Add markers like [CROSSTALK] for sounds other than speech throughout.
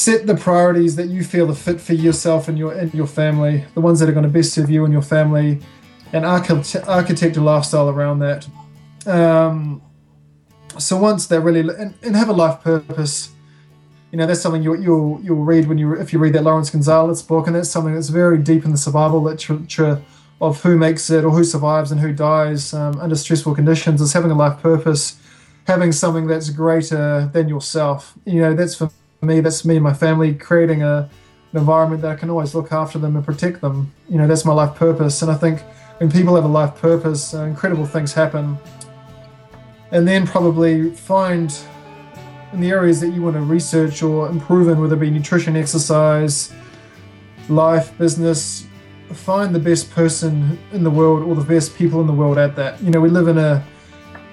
set the priorities that you feel are fit for yourself and your and your family, the ones that are going to best serve you and your family, and architect, architect a lifestyle around that. Um, so once they're really and, and have a life purpose, you know that's something you, you'll you'll read when you if you read that Laurence Gonzales book, and that's something that's very deep in the survival literature of who makes it or who survives and who dies um, under stressful conditions. Is having a life purpose, having something that's greater than yourself. You know that's for me. That's me and my family creating a an environment that I can always look after them and protect them. You know that's my life purpose, and I think when people have a life purpose, uh, incredible things happen. And then probably find in the areas that you want to research or improve in, whether it be nutrition, exercise, life, business, find the best person in the world or the best people in the world at that. You know, we live in a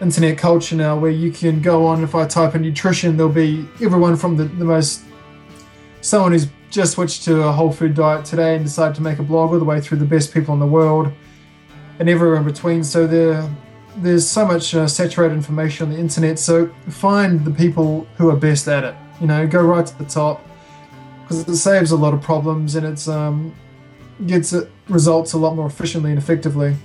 internet culture now where you can go on if I type in nutrition, there'll be everyone from the, the most someone who's just switched to a whole food diet today and decided to make a blog all the way through the best people in the world and everywhere in between. So there there's so much uh, saturated information on the internet. So find the people who are best at it. You know, go right to the top because it saves a lot of problems and it's um, gets it results a lot more efficiently and effectively.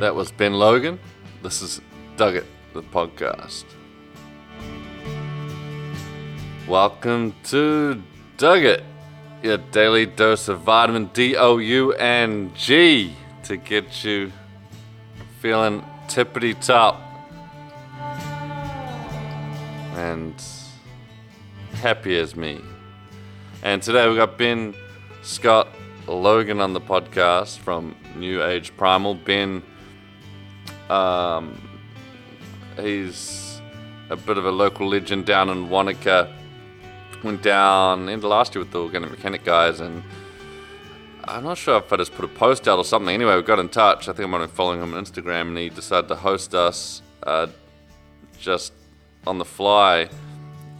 That was Ben Logan. This is Dug It, the podcast. Welcome to Dug It your daily dose of vitamin D, O, U, and G to get you feeling tippity top and happy as me. And today we got Ben Scott Logan on the podcast from New Age Primal. Ben, um, he's a bit of a local legend down in Wanaka went down into last year with the Organic Mechanic guys, and I'm not sure if I just put a post out or something. Anyway, we got in touch. I think I might have been following him on Instagram, and he decided to host us uh, just on the fly.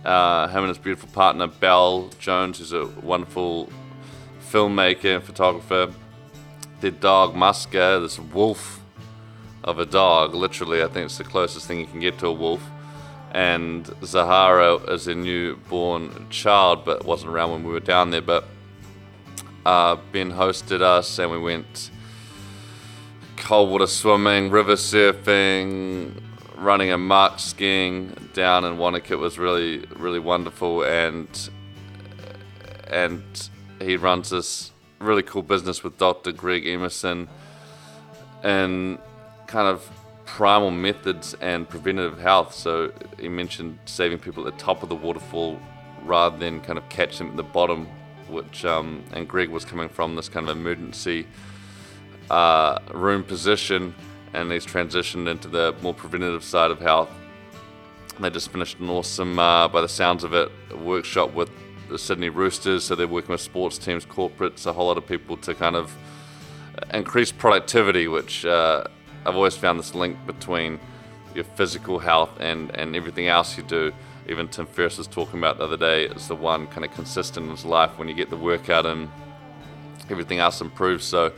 Uh, him and his beautiful partner, Belle Jones, who's a wonderful filmmaker and photographer. Their dog, Muska, this wolf of a dog. Literally, I think it's the closest thing you can get to a wolf and Zahara is a newborn child, but wasn't around when we were down there. But uh, Ben hosted us, and we went cold water swimming, river surfing, running a mark skiing down in Wanaka. It was really, really wonderful, and and he runs this really cool business with Dr. Greg Emerson, and kind of primal methods and preventative health. So he mentioned saving people at the top of the waterfall rather than kind of catch them at the bottom, which um, and Greg was coming from this kind of emergency uh, room position, and he's transitioned into the more preventative side of health. They just finished an awesome, uh, by the sounds of it, workshop with the Sydney Roosters. So they're working with sports teams, corporates, a whole lot of people to kind of increase productivity, which uh, I've always found this link between your physical health and, and everything else you do. Even Tim Ferriss was talking about the other day, it's the one kind of consistent in his life when you get the workout and everything else improves. So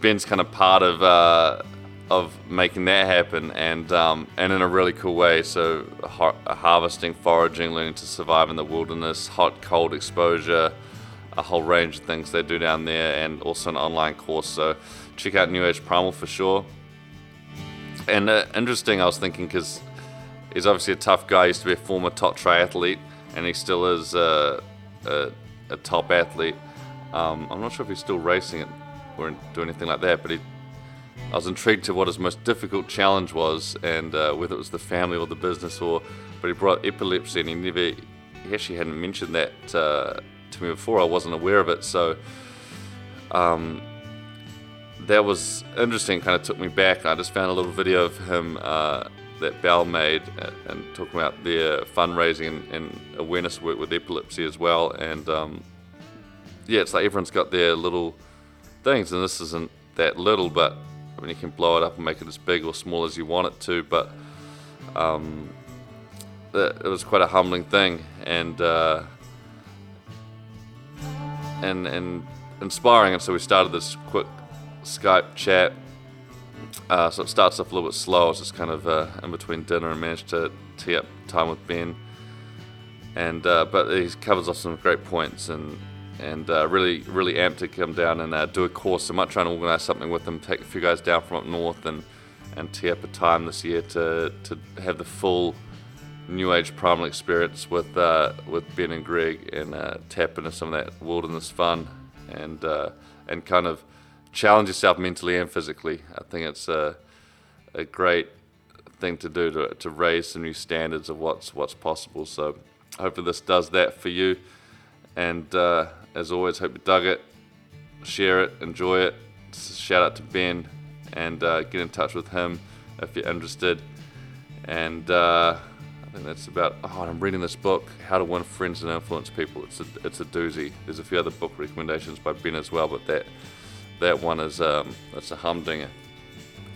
Ben's kind of part of uh, of making that happen and um, and in a really cool way. So har- harvesting, foraging, learning to survive in the wilderness, hot, cold exposure, a whole range of things they do down there, and also an online course. So check out New Age Primal for sure and uh, interesting, I was thinking because he's obviously a tough guy. He used to be a former top triathlete, and he still is uh, a, a, top athlete. Um, I'm not sure if he's still racing it or do anything like that, but he, I was intrigued to what his most difficult challenge was, and uh, whether it was the family or the business, or but he brought epilepsy, and he never, he actually hadn't mentioned that uh, to me before. I wasn't aware of it, so. Um, that was interesting. Kind of took me back. I just found a little video of him uh, that Belle made uh, and talking about their fundraising and, and, awareness work with epilepsy as well. And um, yeah, it's like everyone's got their little things, and this isn't that little, but I mean, you can blow it up and make it as big or small as you want it to. But um, it was quite a humbling thing, and uh, and and inspiring. And so we started this quick Skype chat Uh, so it starts off a little bit slow. It's just kind of uh, in between dinner and managed to tee up time with Ben. And uh, but he covers off some great points and and uh, really really amped to come down and uh, do a course. I might try and organise something with him, take a few guys down from up north and and tee up a time this year to to have the full New Age primal experience with uh, with Ben and Greg and tap into some of that wilderness fun and and kind of challenge yourself mentally and physically. I think it's a, a great thing to do to, to raise some new standards of what's what's possible. So hopefully this does that for you. And uh, as always, hope you dug it, share it, enjoy it. Shout out to Ben and uh, get in touch with him if you're interested. And uh, I think that's about. Oh, I'm reading this book, How to Win Friends and Influence People. It's a it's a doozy. There's a few other book recommendations by Ben as well, but that that one is um, that's a humdinger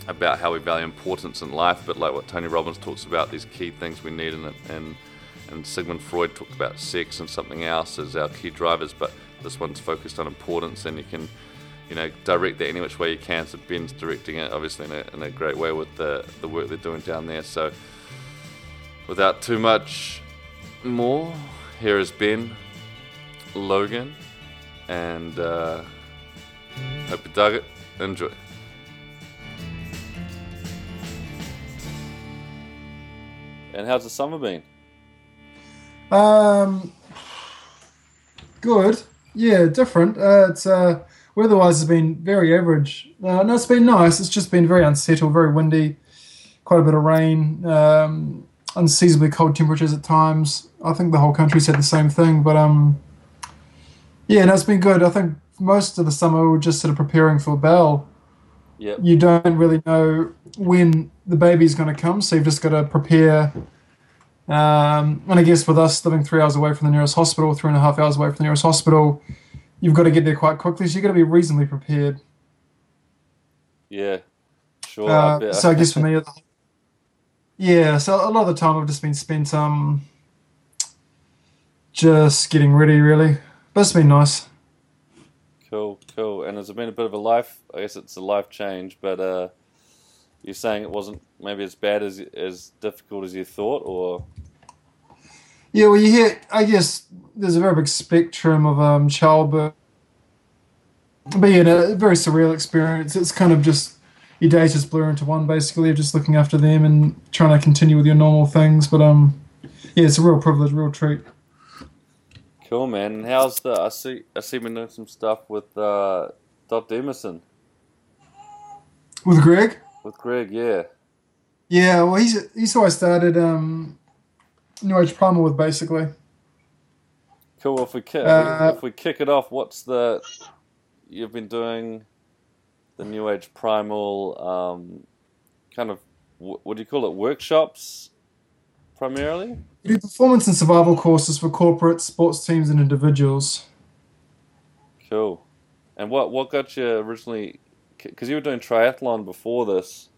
about how we value importance in life, but like what Tony Robbins talks about, these key things we need in it, and and Sigmund Freud talked about sex and something else as our key drivers, but this one's focused on importance, and you can you know direct that any which way you can. So Ben's directing it obviously in a, in a great way with the the work they're doing down there. So without too much more, here is Ben, Logan, and. Uh, Hope you dug it. Enjoy. And how's the summer been? Um, good. Yeah, different. Uh, it's uh, weather-wise has been very average. Uh, no, it's been nice. It's just been very unsettled, very windy, quite a bit of rain, um, unseasonably cold temperatures at times. I think the whole country's had the same thing, but um, yeah, no, it's been good. I think most of the summer we are just sort of preparing for Belle. Yep. You don't really know when the baby's going to come, so you've just got to prepare. Um, and I guess with us living three hours away from the nearest hospital, three and a half hours away from the nearest hospital, you've got to get there quite quickly. So you've got to be reasonably prepared. Yeah, sure. Uh, so I guess for [LAUGHS] me, yeah. So a lot of the time I've just been spent um, just getting ready, really. But it's been nice. Cool. And has it been a bit of a life? I guess it's a life change, but uh, you're saying it wasn't maybe as bad as as difficult as you thought, or? Yeah, well, you hear. I guess there's a very big spectrum of um, childbirth, but yeah, a very surreal experience. It's kind of just your days just blur into one. Basically, you're just looking after them and trying to continue with your normal things. But um, yeah, it's a real privilege, real treat. Cool, man. And how's the? I see. I see. Been doing some stuff with uh, Dot Demerson. With Greg. With Greg, yeah. Yeah, well, he's he's who I started um, New Age Primal with, basically. Cool. If we kick, uh, if we kick it off, what's the? You've been doing the New Age Primal, um, kind of. What do you call it? Workshops primarily? We do performance and survival courses for corporate sports teams and individuals. Cool. And what what got you originally? Because you were doing triathlon before this,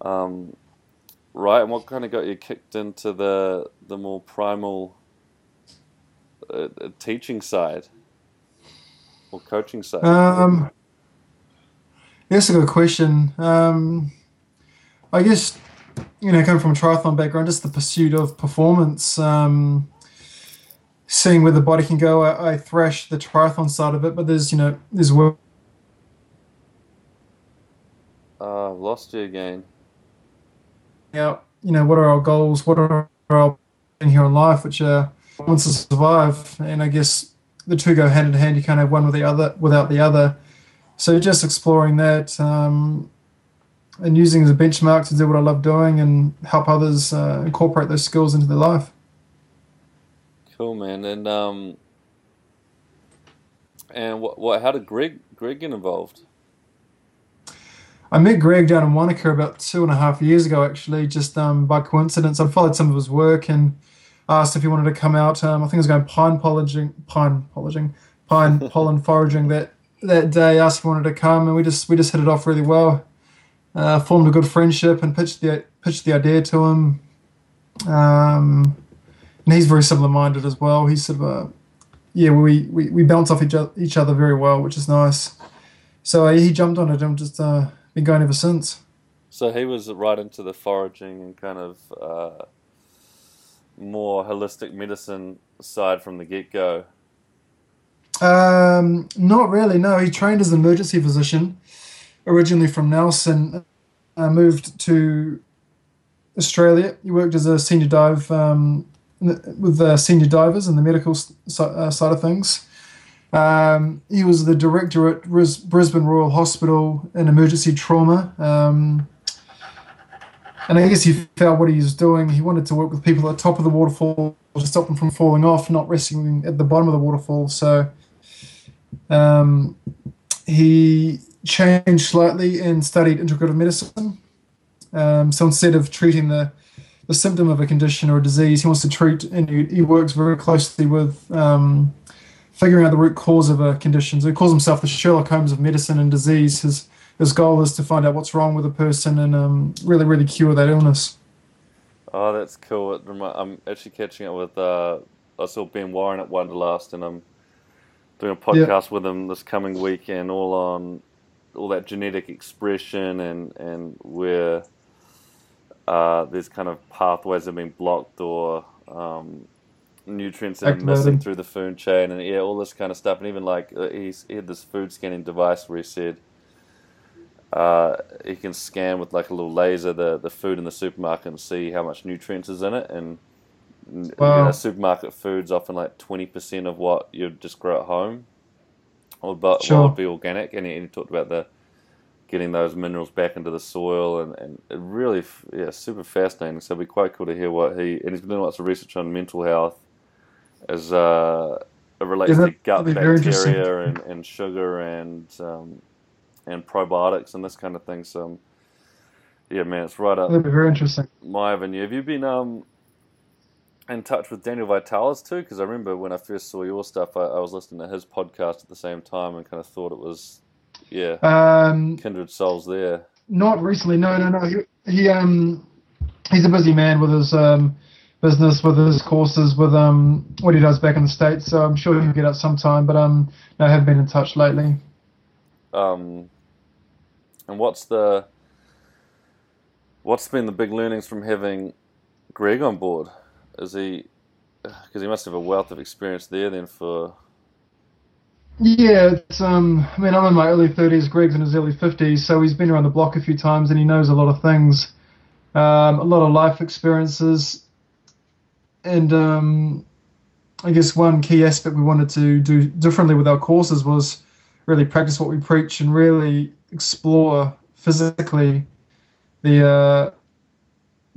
um, right? And what kind of got you kicked into the the more primal uh, uh teaching side or coaching side? Um, that's a good question. Um, I guess you know, coming from a triathlon background, just the pursuit of performance, um, seeing where the body can go. I, I thrash the triathlon side of it, but there's, you know, there's work. Uh, lost you again. Yeah, you know, what are our goals? What are our in here in life, which are wants to survive? And I guess the two go hand in hand. You can't have one with the other without the other. So just exploring that. Um, and using as a benchmark to do what I love doing and help others uh, incorporate those skills into their life. Cool, man. And um, and what, what how did Greg Greg get involved? I met Greg down in Wanaka about two and a half years ago, actually, just um, by coincidence. I'd followed some of his work and asked if he wanted to come out. Um, I think I was going pine polishing, pine polishing, pine [LAUGHS] pollen foraging that that day. Asked if he wanted to come, and we just we just hit it off really well uh, formed a good friendship and pitched the pitched the idea to him. Um, and he's very similar minded as well. He's sort of a yeah, we, we, we bounce off each other, each other very well, which is nice. So uh, he jumped on it and just uh, been going ever since. So he was right into the foraging and kind of uh, more holistic medicine side from the get go. Um, not really. No, he trained as an emergency physician, originally from Nelson. Uh, moved to Australia. He worked as a senior dive um, with uh, senior divers in the medical uh, side of things. Um, he was the director at Brisbane Royal Hospital in emergency trauma. Um, and I guess he felt what he was doing. He wanted to work with people at the top of the waterfall to stop them from falling off, not resting at the bottom of the waterfall. So um, he changed slightly and studied integrative medicine. Um, so instead of treating the the symptom of a condition or a disease, he wants to treat, and he, he works very closely with um, figuring out the root cause of a condition. So he calls himself the Sherlock Holmes of medicine and disease. His his goal is to find out what's wrong with a person and um, really, really cure that illness. Oh, that's cool. I'm actually catching up with. Uh, I saw Ben Warren at Wanderlust, and I'm doing a podcast with him this coming weekend, all on all that genetic expression and and where uh, there's kind of pathways have been blocked or um, nutrients that are missing through the food chain, and yeah, all this kind of stuff. And even like uh, he's, he had this food scanning device where he said uh, he can scan with like a little laser the, the food in the supermarket and see how much nutrients is in it. And wow. you know, supermarket food's often like 20% of what you'd just grow at home or but sure. what would be organic. And he, and he, talked about the getting those minerals back into the soil and, and it really, yeah, super fascinating. So it'd be quite cool to hear what he, and he's been doing lots of research on mental health as uh, it relates yeah, to gut bacteria and, and sugar and um, and probiotics and this kind of thing. So, um, yeah, man, it's right up. That'd be very interesting. My avenue. Have you been um in touch with Daniel Vitalis too? Because I remember when I first saw your stuff, I, I, was listening to his podcast at the same time and kind of thought it was, yeah, um, kindred souls there. Not recently. No, no, no. He, he um he's a busy man with his um business with his courses with um what he does back in the states so i'm sure he'll get up sometime but um no, i haven't been in touch lately um and what's the what's been the big learnings from having Greg on board? Is he [SIGHS] because he must have a wealth of experience there then for yeah, it's um. I mean, I'm in my early 30s. Greg's in his early 50s, so he's been around the block a few times and he knows a lot of things, um, a lot of life experiences, and um, I guess one key aspect we wanted to do differently with our courses was really practice what we preach and really explore physically the uh,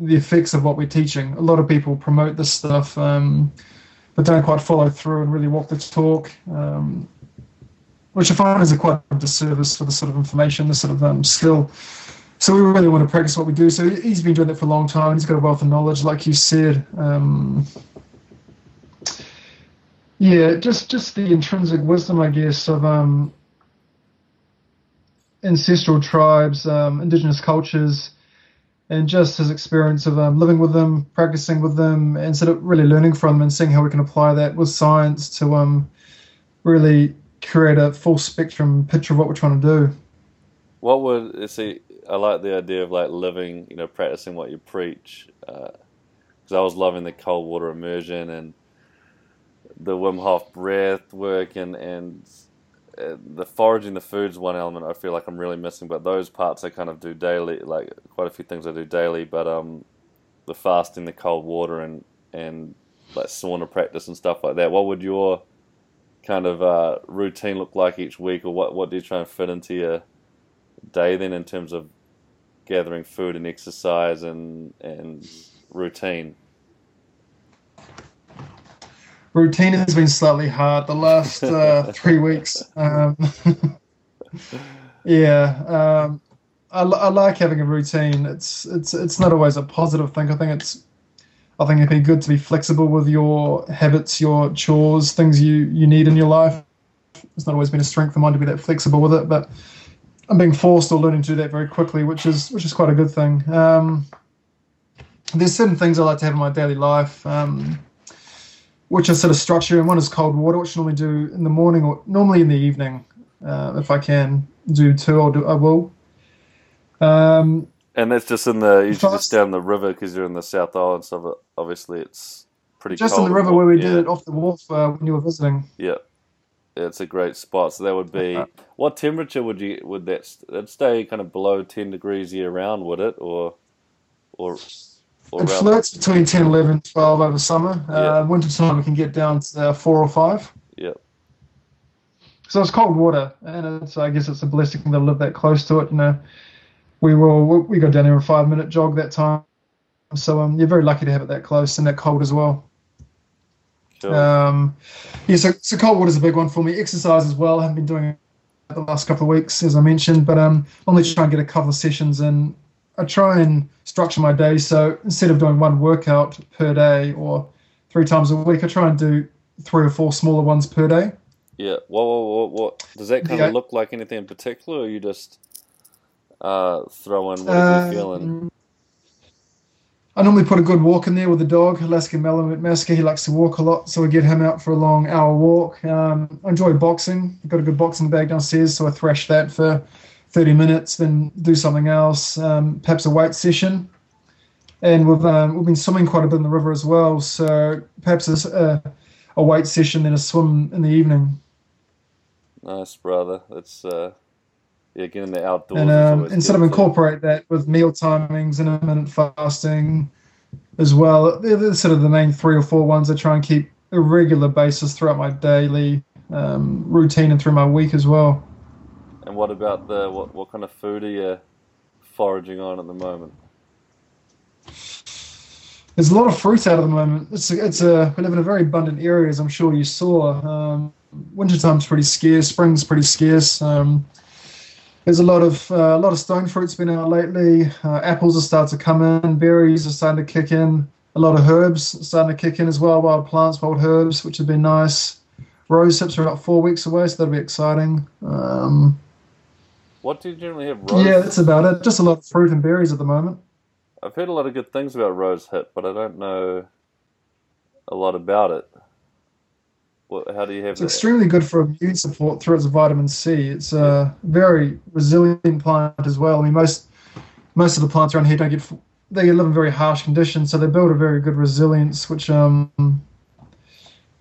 the effects of what we're teaching. A lot of people promote this stuff, um, but don't quite follow through and really walk the talk, um, which I find is a quite a disservice for the sort of information, the sort of um, skill. So we really want to practice what we do. So he's been doing that for a long time. He's got a wealth of knowledge, like you said. Um, yeah, just just the intrinsic wisdom, I guess, of um, ancestral tribes, um, indigenous cultures, and just his experience of um, living with them, practicing with them, and sort of really learning from them and seeing how we can apply that with science to um, really create a full spectrum picture of what we're trying to do. What would see? I like the idea of like living, you know, practicing what you preach. Because uh, I was loving the cold water immersion and the Wim Hof breath work and and uh, the foraging the food's one element I feel like I'm really missing, but those parts I kind of do daily, like quite a few things I do daily. But um, the fasting, the cold water, and and like sauna practice and stuff like that. What would your kind of uh, routine look like each week, or what what do you try and fit into your day then in terms of gathering food and exercise and and routine? Routine has been slightly hard the last uh, [LAUGHS] three weeks. Um, [LAUGHS] yeah, um, I, I, like having a routine. It's it's it's not always a positive thing. I think it's I think it'd be good to be flexible with your habits, your chores, things you you need in your life. It's not always been a strength of mine to be that flexible with it, but I'm being forced or learning to do that very quickly, which is which is quite a good thing. Um, there's certain things I like to have in my daily life. Um, which are sort of structured. And one is cold water, which I normally do in the morning or normally in the evening. Uh, if I can do two, I'll do, I will. Um, And that's just in the usually just down the river because you're in the South Island, so obviously it's pretty just on the river where we warm. did it off the wharf uh, when you were visiting. Yeah, yeah, it's a great spot. So that would be Uh, what temperature would you would that that'd stay kind of below ten degrees year round? Would it or or It flirts between 10, 11, 12 over summer. Yeah. Uh, winter time it can get down to uh, four or five. Yeah, So it's cold water, and it's, I guess it's a blessing to live that close to it. You know, we were we got down there a five minute jog that time, so um, you're very lucky to have it that close and that cold as well. sure. Um, yeah, so, so cold water is a big one for me. Exercise as well. I haven't been doing it the last couple of weeks, as I mentioned, but um, only trying to get a couple of sessions in. I try and structure my day so instead of doing one workout per day or three times a week, I try and do three or four smaller ones per day. yeah. What, what what what does that kind Yeah. of look like? Anything in particular, or you just uh, throw in whatever you're feeling? Um, I normally put a good walk in there with the dog, Alaska Malamute Masker. He likes to walk a lot, so I get him out for a long hour walk. Um, I enjoy boxing. I've got a good boxing bag downstairs, so I thrash that for 30 minutes, then do something else, um, perhaps a weight session. And we've um, we've been swimming quite a bit in the river as well, so perhaps a, a, weight session, then a swim in the evening. Nice, brother. That's uh, yeah, getting the outdoors. and um, and sort of incorporate that with meal timings, intermittent fasting as well. They're, they're sort of the main three or four ones I try and keep a regular basis throughout my daily um, routine and through my week as well. And what about the what what kind of food are you foraging on at the moment? There's a lot of fruit out at the moment. It's a, it's a we live in a very abundant area, as I'm sure you saw. Um, wintertime's pretty scarce. Spring's pretty scarce. Um, there's a lot of uh, a lot of stone fruits been out lately. Uh, apples are starting to come in. Berries are starting to kick in. A lot of herbs starting to kick in as well. Wild plants, wild herbs, which have been nice. Rose hips are about four weeks away, so that'll be exciting. Um, What do you generally have? Rose? yeah, that's about it. Just a lot of fruit and berries at the moment. I've heard a lot of good things about rose hip, but I don't know a lot about it. What, how do you have It's that? extremely good for immune support through its vitamin C. It's a very resilient plant as well. I mean, most most of the plants around here don't get they live in very harsh conditions, so they build a very good resilience. Which um,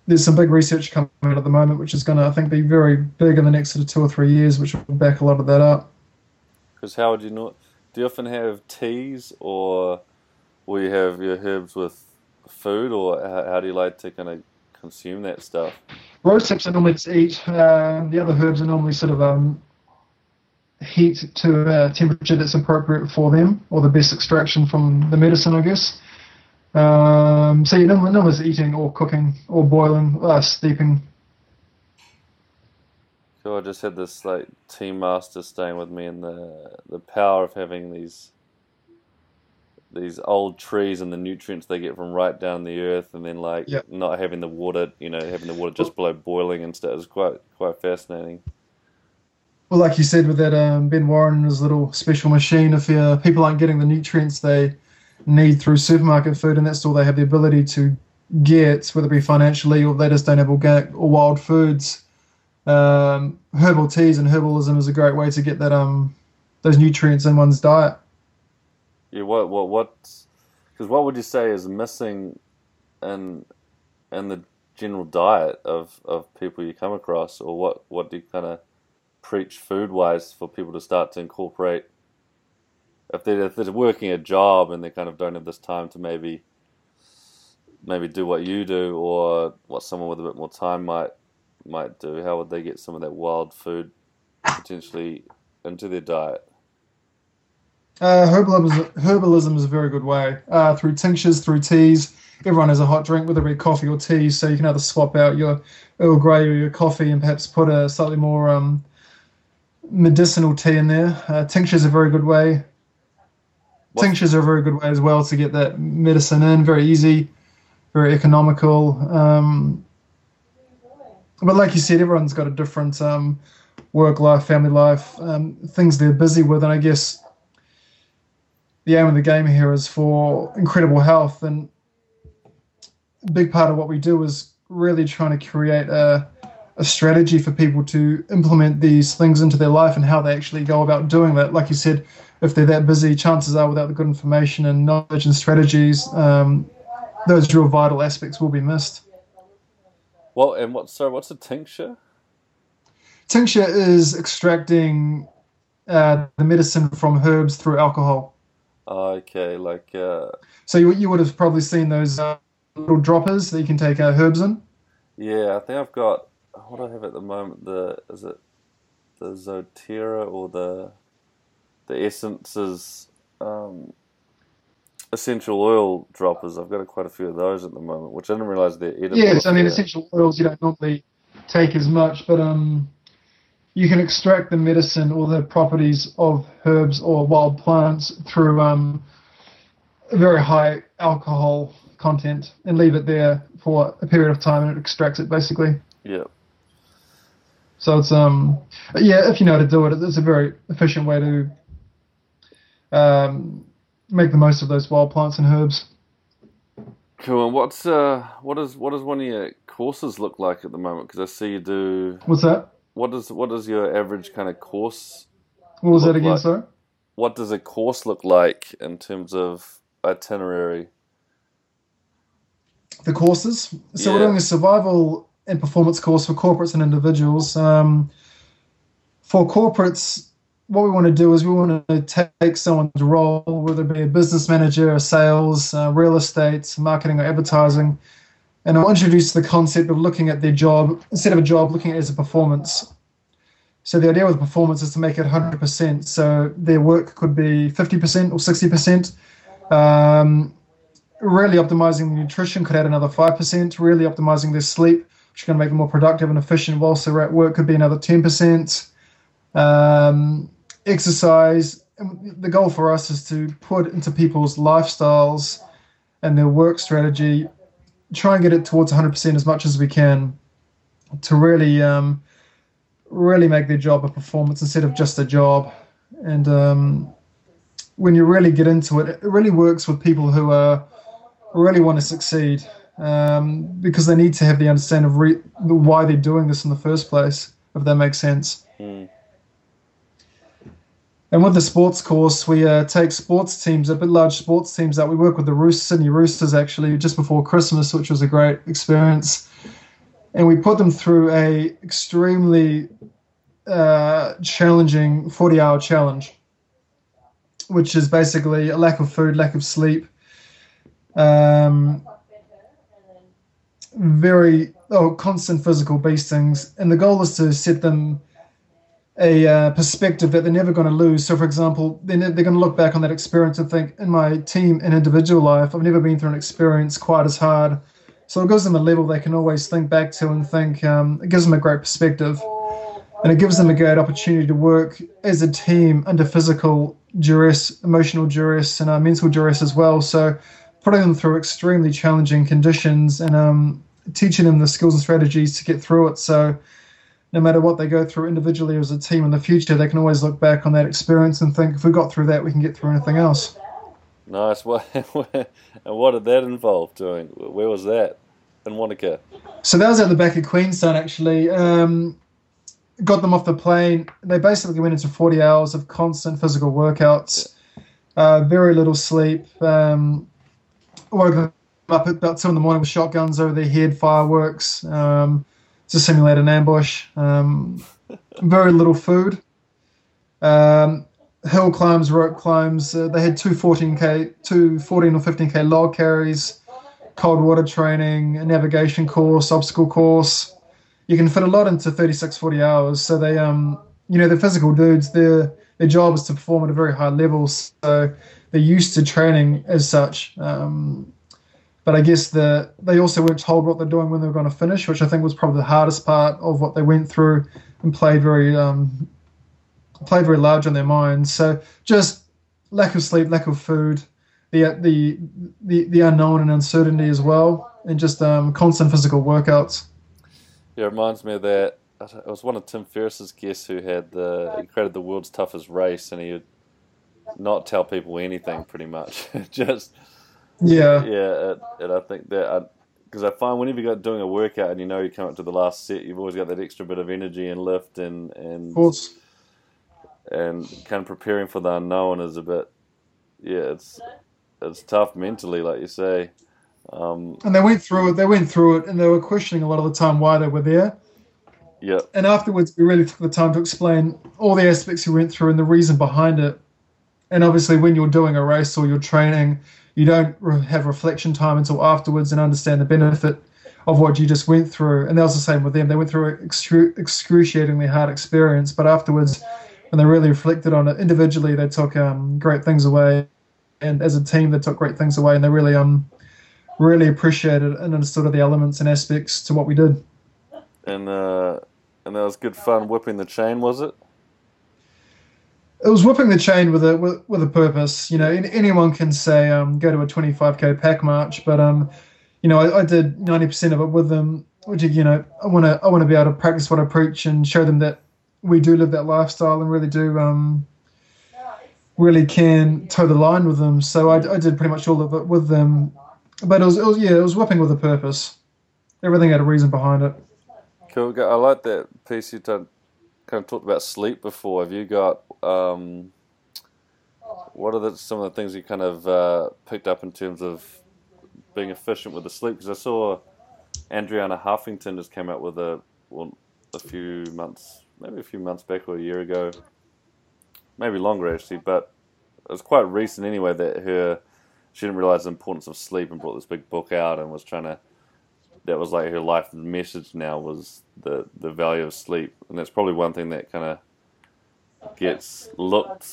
there's some big research coming out at the moment, which is going to I think be very big in the next sort of two or three years, which will back a lot of that up. Because how would you know? Do you often have teas, or will you have your herbs with food, or how, do you like to kind of consume that stuff? Rose hips are normally just eat. Uh, the other herbs are normally sort of um, heat to a temperature that's appropriate for them, or the best extraction from the medicine, I guess. Um, so you normally, normally it's eating or cooking or boiling, uh, steeping. So I just had this like team master staying with me, and the the power of having these these old trees and the nutrients they get from right down the earth, and then like Yep. not having the water, you know, having the water just below boiling and stuff is quite quite fascinating. Well, like you said with that um, Ben Warren and his little special machine, if uh, people aren't getting the nutrients they need through supermarket food, and that's all they have the ability to get, whether it be financially or they just don't have organic or wild foods, um, herbal teas and herbalism is a great way to get that um those nutrients in one's diet. Yeah, what what what? Because what would you say is missing in in the general diet of, of people you come across, or what what do you kind of preach food wise for people to start to incorporate? If they if they're working a job and they kind of don't have this time to maybe maybe do what you do, or what someone with a bit more time might might do, how would they get some of that wild food potentially into their diet? Uh, herbalism, herbalism is a very good way. Uh, through tinctures, through teas, everyone has a hot drink, whether it be coffee or tea, so you can either swap out your Earl Grey or your coffee and perhaps put a slightly more um, medicinal tea in there. Uh, tinctures are a very good way. What- Tinctures are a very good way as well to get that medicine in. Very easy, very economical. Um, but like you said, everyone's got a different um, work life, family life, um, things they're busy with, and I guess the aim of the game here is for incredible health and a big part of what we do is really trying to create a, a strategy for people to implement these things into their life and how they actually go about doing that. Like you said, if they're that busy, chances are without the good information and knowledge and strategies, um, those real vital aspects will be missed. Well, and what? Sorry, what's a tincture? Tincture is extracting uh, the medicine from herbs through alcohol. Okay, like. Uh, so you, you would have probably seen those uh, little droppers that you can take uh, herbs in. Yeah, I think I've got. What do I have at the moment? The is it the doTERRA or the the essences um, essential oil droppers. I've got quite a few of those at the moment, which I didn't realize they're edible. Yes, I mean essential oils you don't normally take as much, but um, you can extract the medicine or the properties of herbs or wild plants through um, a very high alcohol content and leave it there for a period of time and it extracts it basically. Yeah. So it's um yeah if you know how to do it it's a very efficient way to um, make the most of those wild plants and herbs. Cool. And what's uh, what does what does one of your courses look like at the moment? Because I see you do. What's that? What does what does your average kind of course? What was that again, like? sorry? What does a course look like in terms of itinerary? The courses. So yeah. we're doing a survival and performance course for corporates and individuals. Um, for corporates, what we want to do is we want to take someone's role, whether it be a business manager, a sales, uh, real estate, marketing, or advertising, and I'll introduce the concept of looking at their job instead of a job, looking at it as a performance. So the idea with performance is to make it 100%. So their work could be 50% or 60%. Um, really optimizing nutrition could add another 5%. Really optimizing their sleep, which is going to make them more productive and efficient whilst they're at work, could be another 10%. Um, exercise. The goal for us is to put into people's lifestyles and their work strategy, try and get it towards 100% as much as we can to really, um, really make their job a performance instead of just a job. And um, when you really get into it, it really works with people who are really want to succeed um, because they need to have the understanding of re- why they're doing this in the first place, if that makes sense. Mm. And with the sports course, we uh, take sports teams, a bit large sports teams that we work with the Roos, Sydney Roosters actually just before Christmas, which was a great experience. And we put them through a extremely uh, challenging 40 hour challenge, which is basically a lack of food, lack of sleep, um, very oh, constant physical beastings. And the goal is to set them a uh, perspective that they're never going to lose. So, for example, they're, ne- they're going to look back on that experience and think, in my team and individual life, I've never been through an experience quite as hard. So it gives them a level they can always think back to and think. Um, it gives them a great perspective, and it gives them a great opportunity to work as a team under physical duress, emotional duress, and uh, mental duress as well. So putting them through extremely challenging conditions and um, teaching them the skills and strategies to get through it. So no matter what they go through individually or as a team in the future, they can always look back on that experience and think, if we got through that, we can get through anything else. Nice. [LAUGHS] What, and what did that involve doing? Where was that? In Wanaka? So that was at the back of Queenstown, actually. Um, got them off the plane. They basically went into 40 hours of constant physical workouts, uh, very little sleep. Um, woke up at about 2 in the morning with shotguns over their head, fireworks. Um, to simulate an ambush. Um, very little food. Um, hill climbs, rope climbs. Uh, they had two 14k, two 14 or 15k log carries, cold water training, a navigation course, obstacle course. You can fit a lot into 36, 40 hours. So they, um, you know, they're physical dudes. Their their job is to perform at a very high level. So they're used to training as such. Um, but I guess the they also weren't told what they're doing when they were going to finish, which I think was probably the hardest part of what they went through and played very um, played very large on their minds. So just lack of sleep, lack of food, the the the, the unknown and uncertainty as well, and just um, constant physical workouts. Yeah, it reminds me of that. It was one of Tim Ferriss's guests who had the he created the world's toughest race, and he not tell people anything pretty much. [LAUGHS] just yeah, yeah, and I think that because I find whenever you're doing a workout and you know you come up to the last set, you've always got that extra bit of energy and lift and and and kind of preparing for the unknown is a bit, yeah, it's it's tough mentally, like you say. Um, And they went through it. They went through it, and they were questioning a lot of the time why they were there. yeah, And afterwards, we really took the time to explain all the aspects we went through and the reason behind it. And obviously, when you're doing a race or you're training, you don't have reflection time until afterwards and understand the benefit of what you just went through. And that was the same with them. They went through an excru- excruciatingly hard experience, but afterwards, when they really reflected on it individually, they took um, great things away, and as a team, they took great things away, and they really um really appreciated and understood the elements and aspects to what we did. and uh, and that was good fun whipping the chain, was it? It was whipping the chain with a with, with a purpose. You know, anyone can say um, go to a 25k pack march, but um, you know, I, I did 90% of it with them. Which you know, I want to I want to be able to practice what I preach and show them that we do live that lifestyle and really do um, really can toe the line with them. So I, I did pretty much all of it with them, but it was, it was yeah, it was whipping with a purpose. Everything had a reason behind it. Cool. I like that piece you done, kind of talked about sleep before. Have you got um, what are the, some of the things you kind of uh, picked up in terms of being efficient with the sleep? Because I saw Arianna Huffington just came out with a well, a few months, maybe a few months back or a year ago, maybe longer actually, but it was quite recent anyway that her she didn't realize the importance of sleep and brought this big book out and was trying to that was like her life message now was the the value of sleep, and that's probably one thing that kind of gets looked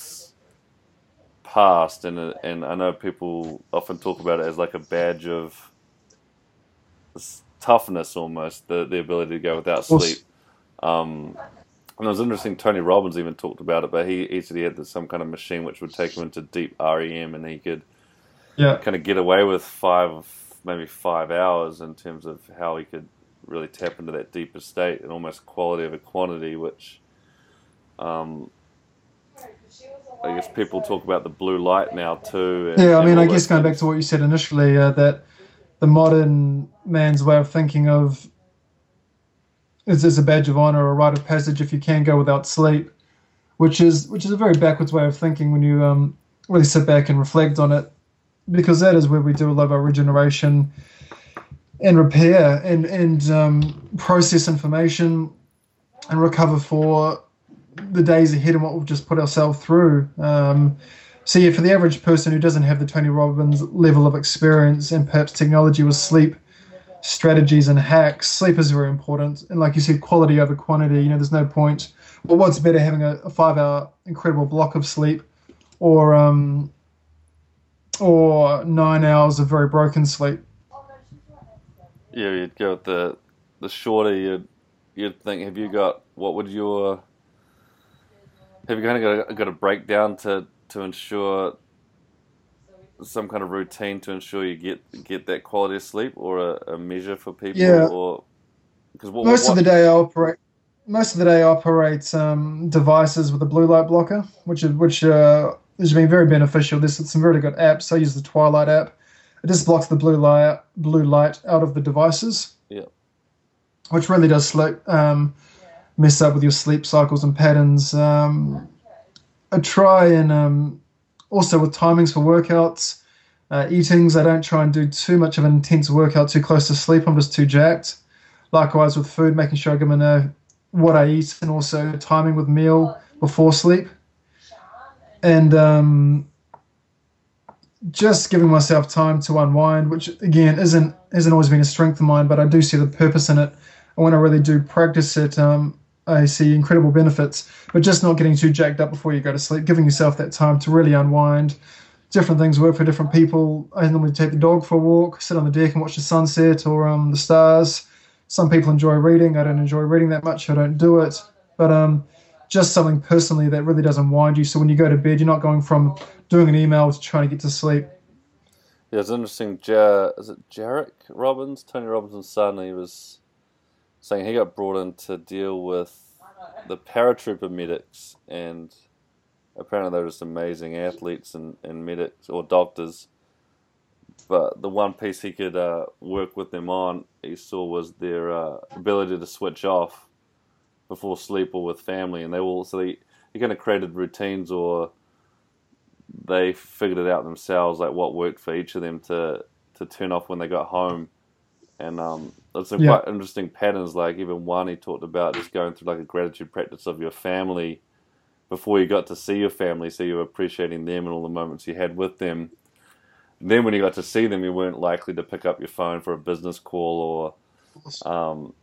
past, and uh, and I know people often talk about it as like a badge of toughness, almost the the ability to go without sleep. Um, and it was interesting. Tony Robbins even talked about it, but he, he said he had some kind of machine which would take him into deep REM, and he could Yeah, kind of get away with five, maybe five hours in terms of how he could really tap into that deeper state and almost quality over quantity, which um, I guess people talk about the blue light now too. and- Yeah, I mean, I guess going back to what you said initially, uh, that the modern man's way of thinking of is as a badge of honor or a rite of passage if you can go without sleep, which is which is a very backwards way of thinking when you um, really sit back and reflect on it, because that is where we do a lot of our regeneration and repair and and um, process information and recover for the days ahead and what we've just put ourselves through. Um, so yeah, for the average person who doesn't have the Tony Robbins level of experience and perhaps technology with sleep strategies and hacks, sleep is very important. And like you said, quality over quantity. You know, there's no point. Well, what's better, having a, a five-hour incredible block of sleep, or um, or nine hours of very broken sleep? Yeah, you'd go with the the shorter. You'd you'd think, have you got what would your have you kind of got a, got a breakdown to to ensure some kind of routine to ensure you get get that quality of sleep, or a, a measure for people, Yeah. or because what, most what, of the day I operate. Most of the day I operate um, devices with a blue light blocker, which is which uh, has been very beneficial. There's some really good apps. I use the Twilight app. It just blocks the blue light blue light out of the devices. Yeah. Which really does um, mess up with your sleep cycles and patterns. Um, I try and um, also with timings for workouts, uh, eatings. I don't try and do too much of an intense workout too close to sleep. I'm just too jacked. Likewise with food, making sure I give them know what I eat and also timing with meal before sleep. And um, just giving myself time to unwind, which again isn't hasn't always been a strength of mine, but I do see the purpose in it. And when I really do practice it, um, I see incredible benefits. But just not getting too jacked up before you go to sleep, giving yourself that time to really unwind. Different things work for different people. I normally take the dog for a walk, sit on the deck and watch the sunset or um, the stars. Some people enjoy reading. I don't enjoy reading that much. I don't do it. But um, just something personally that really doesn't wind you. So when you go to bed, you're not going from doing an email to trying to get to sleep. Yeah, it's interesting. Ja, is it Jairek Robbins, Tony Robbins' son? He was saying he got brought in to deal with the paratrooper medics, and apparently they're just amazing athletes and, and medics or doctors. but the one piece he could uh, work with them on, he saw was their uh, ability to switch off before sleep or with family, and they all so they he kind of created routines or they figured it out themselves, like what worked for each of them to to turn off when they got home. And um, there's some Yeah. quite interesting patterns. Like even one he talked about just going through like a gratitude practice of your family before you got to see your family, so you were appreciating them and all the moments you had with them. Then when you got to see them, you weren't likely to pick up your phone for a business call or um,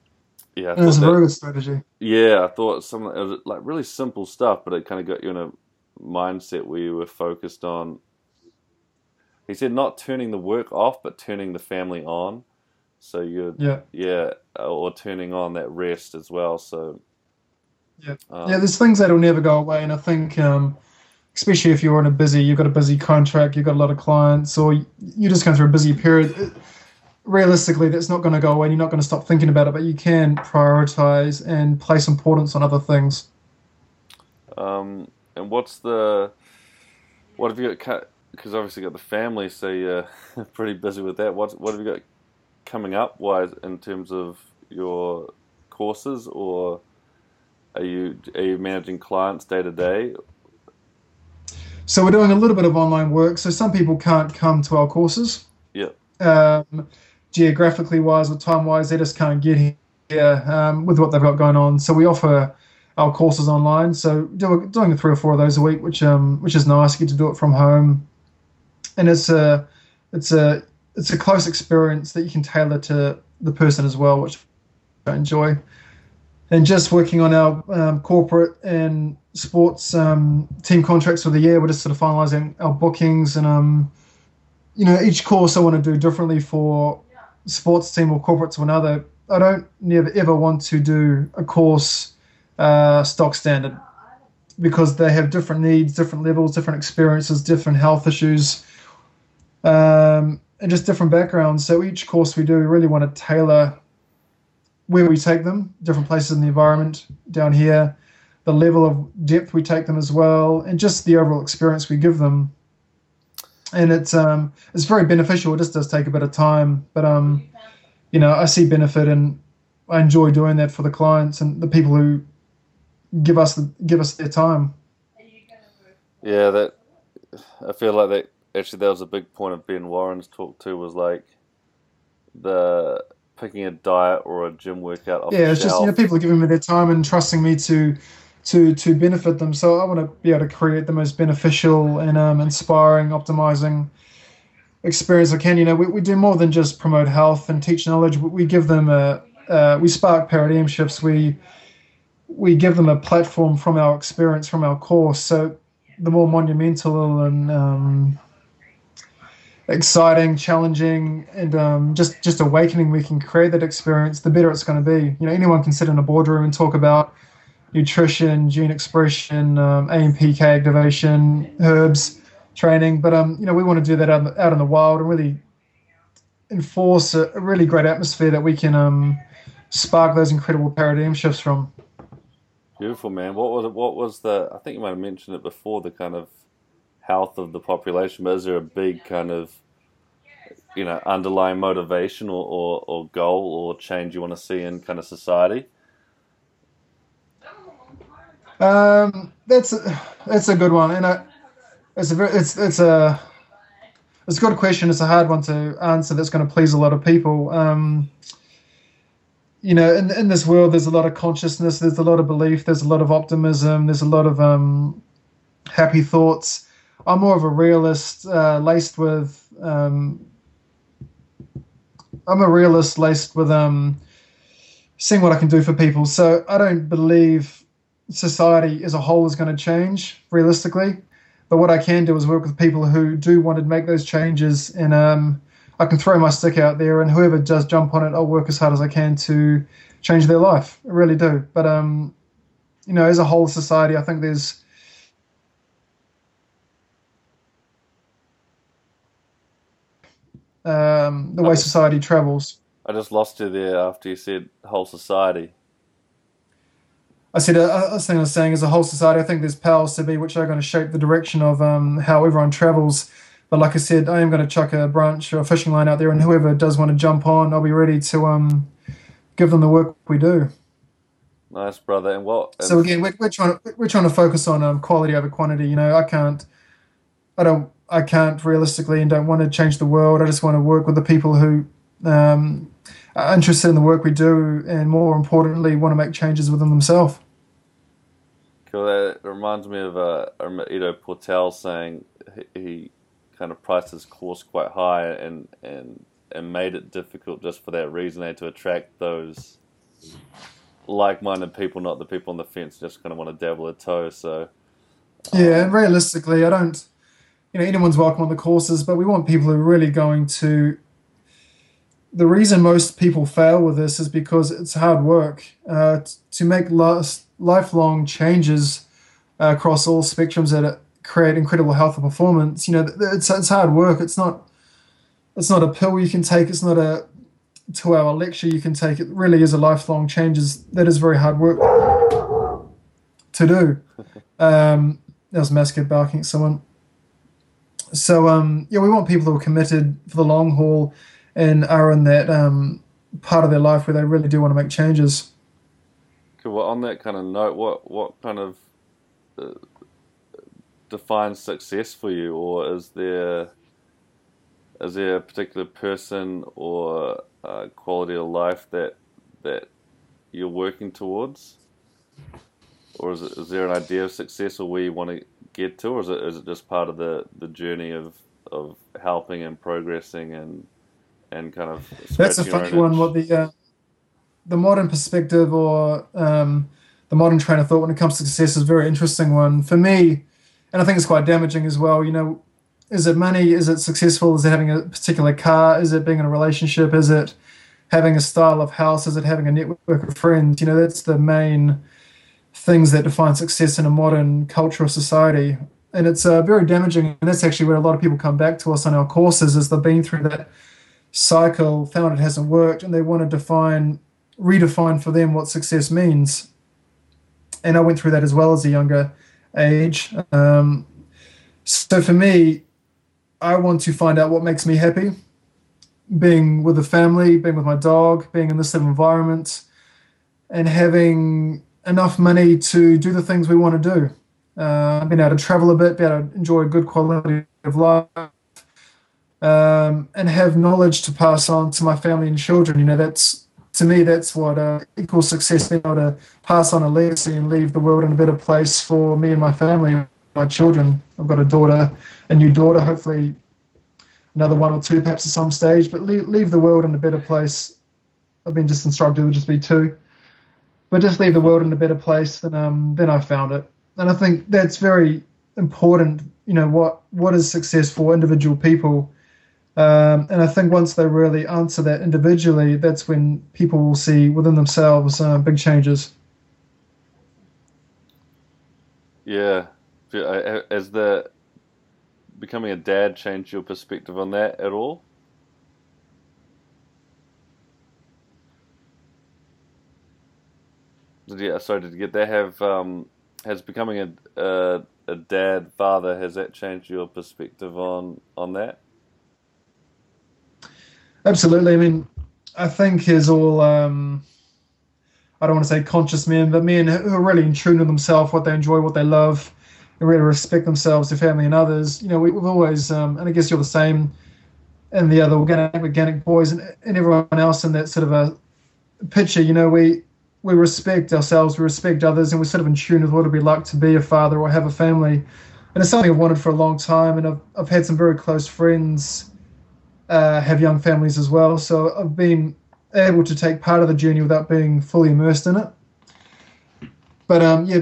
yeah. It's a very good strategy. yeah, I thought some it was like really simple stuff, but it kind of got you in a mindset where you were focused on. He said not turning the work off, but turning the family on. So you're Yeah. yeah, or turning on that rest as well. So Yeah. um, Yeah, there's things that'll never go away, and I think, um, especially if you're in a busy, you've got a busy contract, you've got a lot of clients, or you're just going through a busy period. it- Realistically, that's not going to go away. and You're not going to stop thinking about it, but you can prioritize and place importance on other things. Um, and what's the what have you got? Because obviously you got the family, so you're [LAUGHS] pretty busy with that. What what have you got coming up, wise in terms of your courses, or are you are you managing clients day to day? So we're doing a little bit of online work. So some people can't come to our courses. Yep. Um, geographically wise or time wise, they just can't get here um, with what they've got going on. So we offer our courses online. So do, doing three or four of those a week, which um which is nice. You get to do it from home, and it's a it's a it's a close experience that you can tailor to the person as well, which I enjoy. And just working on our um, corporate and sports um, team contracts for the year. We're just sort of finalising our bookings, and um, you know, each course I want to do differently for sports team or corporate to another. I don't never ever want to do a course uh, stock standard because they have different needs, different levels, different experiences, different health issues, um, and just different backgrounds. So each course we do, we really want to tailor where we take them, different places in the environment down here, the level of depth we take them as well, and just the overall experience we give them. And it's um it's very beneficial. It just does take a bit of time, but um, you know, I see benefit and I enjoy doing that for the clients and the people who give us the, give us their time. Yeah, that I feel like that actually that was a big point of Ben Warren's talk too. Was like the picking a diet or a gym workout off yeah, it's just you know people are giving me their time and trusting me to to to benefit them. So I want to be able to create the most beneficial and um, inspiring, optimizing experience I can. You know, we, we do more than just promote health and teach knowledge. We give them a uh, we spark paradigm shifts. We we give them a platform from our experience from our course. So the more monumental and um, exciting, challenging, and um, just just awakening we can create that experience, the better it's going to be. You know, anyone can sit in a boardroom and talk about nutrition, gene expression, um, AMPK activation, herbs, training, but um, you know, we want to do that out in the, out in the wild and really enforce a, a really great atmosphere that we can um, spark those incredible paradigm shifts from. Beautiful man. What was? What was the? I think you might have mentioned it before. The kind of health of the population. But is there a big kind of you know underlying motivation or, or, or goal or change you want to see in kind of society? Um, that's a, that's a good one, and I, it's a it's it's a it's a good question. It's a hard one to answer. That's going to please a lot of people. Um, you know, in in this world, there's a lot of consciousness. There's a lot of belief. There's a lot of optimism. There's a lot of um, happy thoughts. I'm more of a realist, uh, laced with. Um, I'm a realist laced with um, seeing what I can do for people. So I don't believe society as a whole is going to change realistically. But what I can do is work with people who do want to make those changes, and um, I can throw my stick out there, and whoever does jump on it, I'll work as hard as I can to change their life. I really do. But um, you know, as a whole society, I think there's um, the way society travels. I just lost you there after you said whole society. I said, uh, I think I was saying, as a whole society, I think there's powers to be which are going to shape the direction of um, how everyone travels. But like I said, I am going to chuck a branch or a fishing line out there, and whoever does want to jump on, I'll be ready to um, give them the work we do. Nice, brother. And what? So again, we're, we're trying to we're trying to focus on um, quality over quantity. You know, I can't, I don't, I can't realistically and don't want to change the world. I just want to work with the people who um, are interested in the work we do, and more importantly, want to make changes within themselves. Cool. That reminds me of uh, Ido Portal saying he, he kind of priced his course quite high and and and made it difficult just for that reason, eh, to attract those like-minded people, not the people on the fence just kind of want to dabble a toe. So yeah, and realistically, I don't. You know, anyone's welcome on the courses, but we want people who are really going to. The reason most people fail with this is because it's hard work. Uh, to make last, lifelong changes uh, across all spectrums that create incredible health and performance, you know, it's it's hard work. It's not it's not a pill you can take. It's not a two hour lecture you can take. It really is a lifelong changes. That is very hard work to do. [LAUGHS] Um, that was Mascot barking at someone. So um, yeah, we want people who are committed for the long haul and are in that um, part of their life where they really do want to make changes. Cool. Well, on that kind of note, what what kind of uh, defines success for you, or is there is there a particular person or uh, quality of life that that you're working towards, or is, it, is there an idea of success or where you want to get to, or is it is it just part of the, the journey of of helping and progressing and and kind of that's a funny one. What the uh, the modern perspective or um, the modern train of thought when it comes to success is a very interesting one for me, and I think it's quite damaging as well. You know, is it money? Is it successful? Is it having a particular car? Is it being in a relationship? Is it having a style of house? Is it having a network of friends? You know, that's the main things that define success in a modern culture or society. And it's uh, very damaging. And that's actually where a lot of people come back to us on our courses is they've been through that cycle, found it hasn't worked, and they want to define, redefine for them what success means. And I went through that as well as a younger age. Um, so for me, I want to find out what makes me happy. Being with the family, being with my dog, being in this environment, and having enough money to do the things we want to do. Uh, being able to travel a bit, be able to enjoy a good quality of life, um, and have knowledge to pass on to my family and children. You know, that's to me, that's what uh, equals success. Being able to pass on a legacy and leave the world in a better place for me and my family my children. I've got a daughter, a new daughter, hopefully another one or two perhaps at some stage, but leave, leave the world in a better place. I've been just instructed to just be two, but just leave the world in a better place than um, than I found it. And I think that's very important. You know what what is success for individual people, um, and I think once they really answer that individually, that's when people will see within themselves uh, big changes. Yeah, has the becoming a dad changed your perspective on that at all? Did you, sorry, did you get that? Have um, has becoming a, a a dad father has that changed your perspective on on that? Absolutely. I mean, I think is all. Um, I don't want to say conscious men, but men who are really in tune with themselves, what they enjoy, what they love, and really respect themselves, their family, and others. You know, we, have always, um, and I guess you're the same, and the other organic, organic boys, and, and everyone else in that sort of a picture. You know, we we respect ourselves, we respect others, and we're sort of in tune with what it'd be like to be a father or have a family. And it's something I've wanted for a long time, and I've I've had some very close friends uh, have young families as well. So I've been able to take part of the journey without being fully immersed in it. But um, yeah,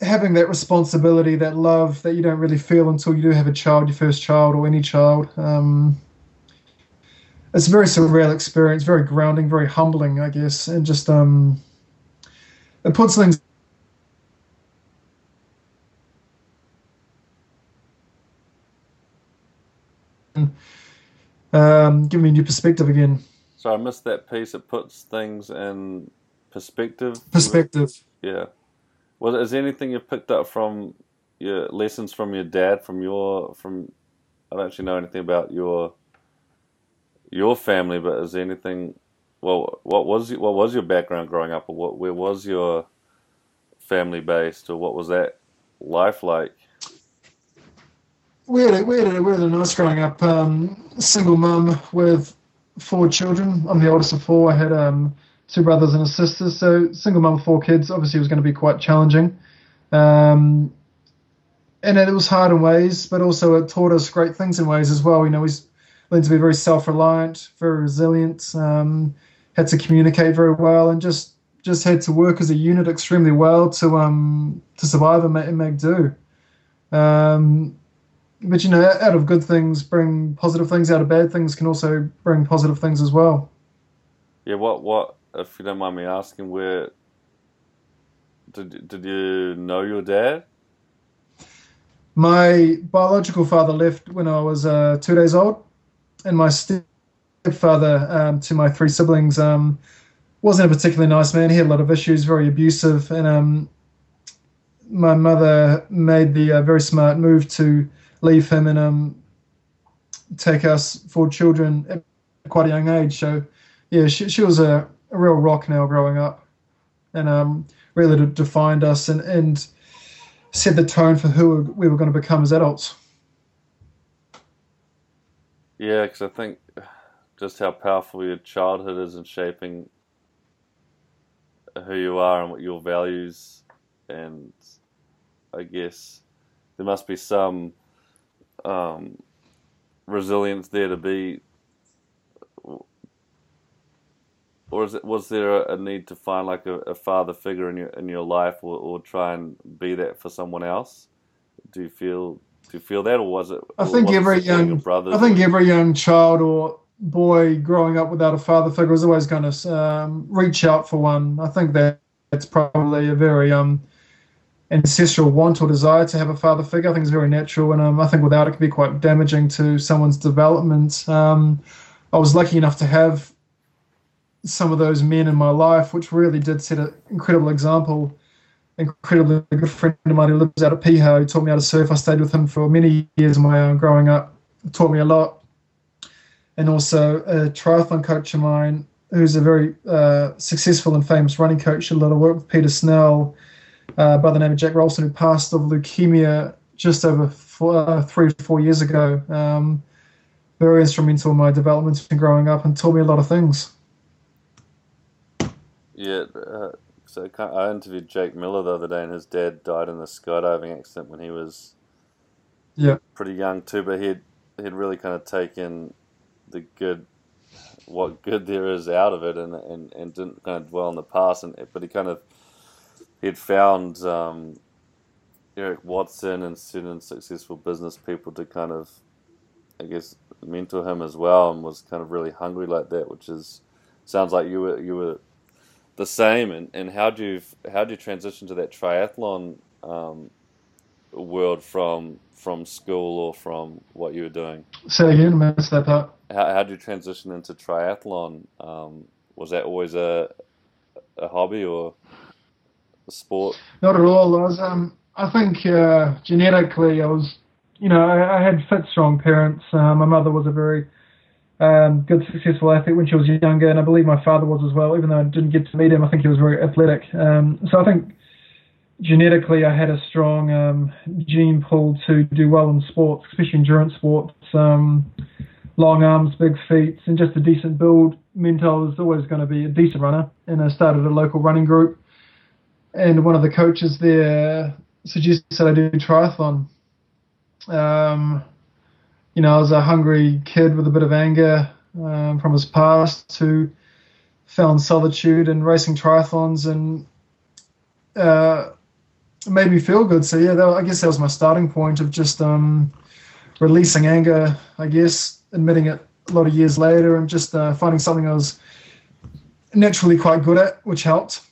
having that responsibility, that love that you don't really feel until you do have a child, your first child or any child. Um, it's a very surreal experience, very grounding, very humbling, I guess, and just um, it puts things. Um, give me a new perspective again. So I missed that piece. It puts things in perspective. Perspective. Yeah. Was is there anything you picked up from your lessons from your dad, from your from I don't actually know anything about your your family, but is there anything? Well, what was what was your background growing up, or what where was your family based, or what was that life like? We had a, we had a, we had a nice growing up. Um, single mum with four children. I'm the oldest of four. I had um, two brothers and a sister. So single mum, with four kids. Obviously, was going to be quite challenging. Um, and it was hard in ways, but also it taught us great things in ways as well. You know, we learned to be very self-reliant, very resilient, um, had to communicate very well, and just just had to work as a unit extremely well to um to survive and make, and make do. Um, but you know, out of good things bring positive things. Out of bad things can also bring positive things as well. Yeah. What? What? If you don't mind me asking, where did did you know your dad? My biological father left when I was uh, two days old, and my stepfather um, to my three siblings um, wasn't a particularly nice man. He had a lot of issues, very abusive, and um, my mother made the uh, very smart move to leave him and um, take us four children at quite a young age. So, yeah, she, she was a, a real rock now growing up, and um, really defined us and, and set the tone for who we were going to become as adults. Yeah, because I think just how powerful your childhood is in shaping who you are and what your values, and I guess there must be some um, resilience there to be or is it was there a, need to find like a, a, father figure in your in your life, or, or try and be that for someone else? Do you feel do you feel that, or was it? I think every young brother. I think every young child or boy growing up without a father figure is always going to um, reach out for one. I think that that's probably a very um, ancestral want or desire to have a father figure. I think it's very natural, and um, I think without it can be quite damaging to someone's development. Um, I was lucky enough to have some of those men in my life, which really did set an incredible example. Incredibly good friend of mine who lives out at Piha, who taught me how to surf. I stayed with him for many years of my own growing up. Taught me a lot. And also a triathlon coach of mine who's a very uh, successful and famous running coach, a lot of work with Peter Snell, uh, by the name of Jack Rolston, who passed of leukemia just over four, uh, three or four years ago. Um, very instrumental in my development and growing up and taught me a lot of things. Yeah, uh, so I interviewed Jake Miller the other day, and his dad died in a skydiving accident when he was yeah pretty young too. But he'd he'd really kind of taken the good, what good there is out of it, and and, and didn't kind of dwell on the past. And but he kind of he'd found um, Eric Watson and certain successful business people to kind of, I guess, mentor him as well, and was kind of really hungry like that, which is sounds like you were you were the same. And, and how do you how do you transition to that triathlon um, world from from school or from what you were doing? Say again, missed that part. How how do you transition into triathlon? Um, was that always a a hobby or a sport? Not at all. I was um, I think uh, genetically I was you know I, I had fit strong parents. Uh, my mother was a very um, good successful athlete when she was younger, and I believe my father was as well. Even though I didn't get to meet him, I think he was very athletic. Um, so I think genetically I had a strong um, gene pool to do well in sports, especially endurance sports. Um, long arms, big feet, and just a decent build meant I was always going to be a decent runner. And I started a local running group, and one of the coaches there suggested I do triathlon. Um, you know, I was a hungry kid with a bit of anger um, from his past who found solitude in racing triathlons and uh, made me feel good. So yeah, that, I guess that was my starting point of just um, releasing anger. I guess admitting it a lot of years later and just uh, finding something I was naturally quite good at, which helped.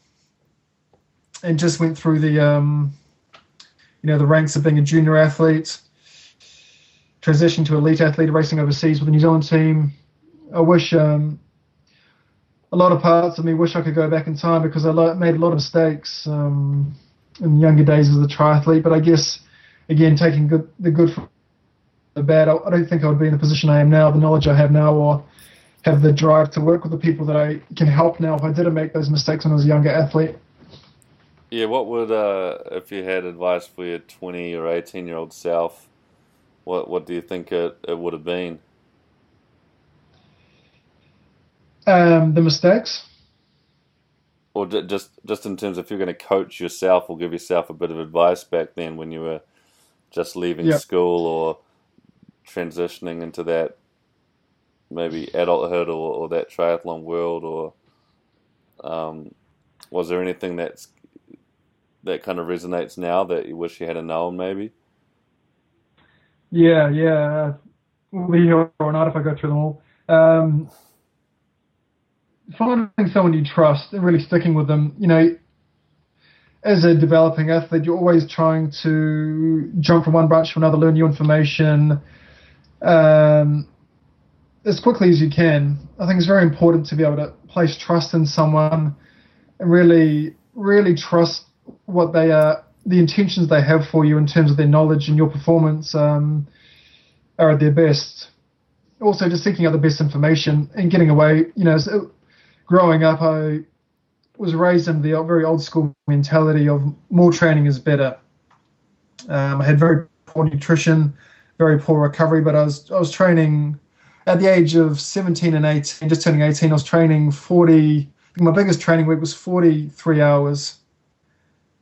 And just went through the um, you know the ranks of being a junior athlete transitioned to elite athlete racing overseas with the New Zealand team. I wish um, a lot of parts of me wish I could go back in time because I made a lot of mistakes um, in younger days as a triathlete. But I guess again, taking good, the good from the bad, I, I don't think I would be in the position I am now, the knowledge I have now, or have the drive to work with the people that I can help now if I didn't make those mistakes when I was a younger athlete. Yeah, what would uh, if you had advice for your twenty or eighteen year old self? What what do you think it, it would have been? Um, the mistakes. Or just just in terms of if you're going to coach yourself or give yourself a bit of advice back then when you were just leaving yep. school or transitioning into that maybe adulthood or, or that triathlon world or um, was there anything that's that kind of resonates now that you wish you had known maybe? Yeah yeah. Here or not if i go through them all. Um, finding someone you trust and really sticking with them you know as a developing athlete you're always trying to jump from one branch to another learn new information um, as quickly as you can. I think it's very important to be able to place trust in someone and really, really trust what they are, the intentions they have for you in terms of their knowledge and your performance um, are at their best. Also, just seeking out the best information and getting away. You know, growing up, I was raised in the very old school mentality of more training is better. Um, I had very poor nutrition, very poor recovery, but I was I was training at the age of 17 and 18, just turning 18, I was training 40. my biggest training week was 43 hours.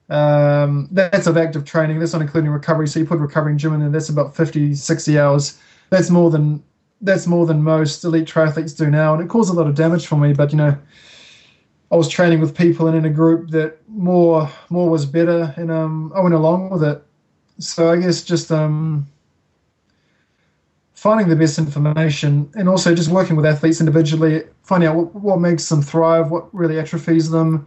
Um, that's of active training. That's not including recovery. So you put recovery gym in there. That's about 50, 60 hours. That's more than that's more than most elite triathletes do now, and it caused a lot of damage for me. But you know, I was training with people and in a group that more more was better, and um, I went along with it. So I guess just um, finding the best information and also just working with athletes individually, finding out what, what makes them thrive, what really atrophies them,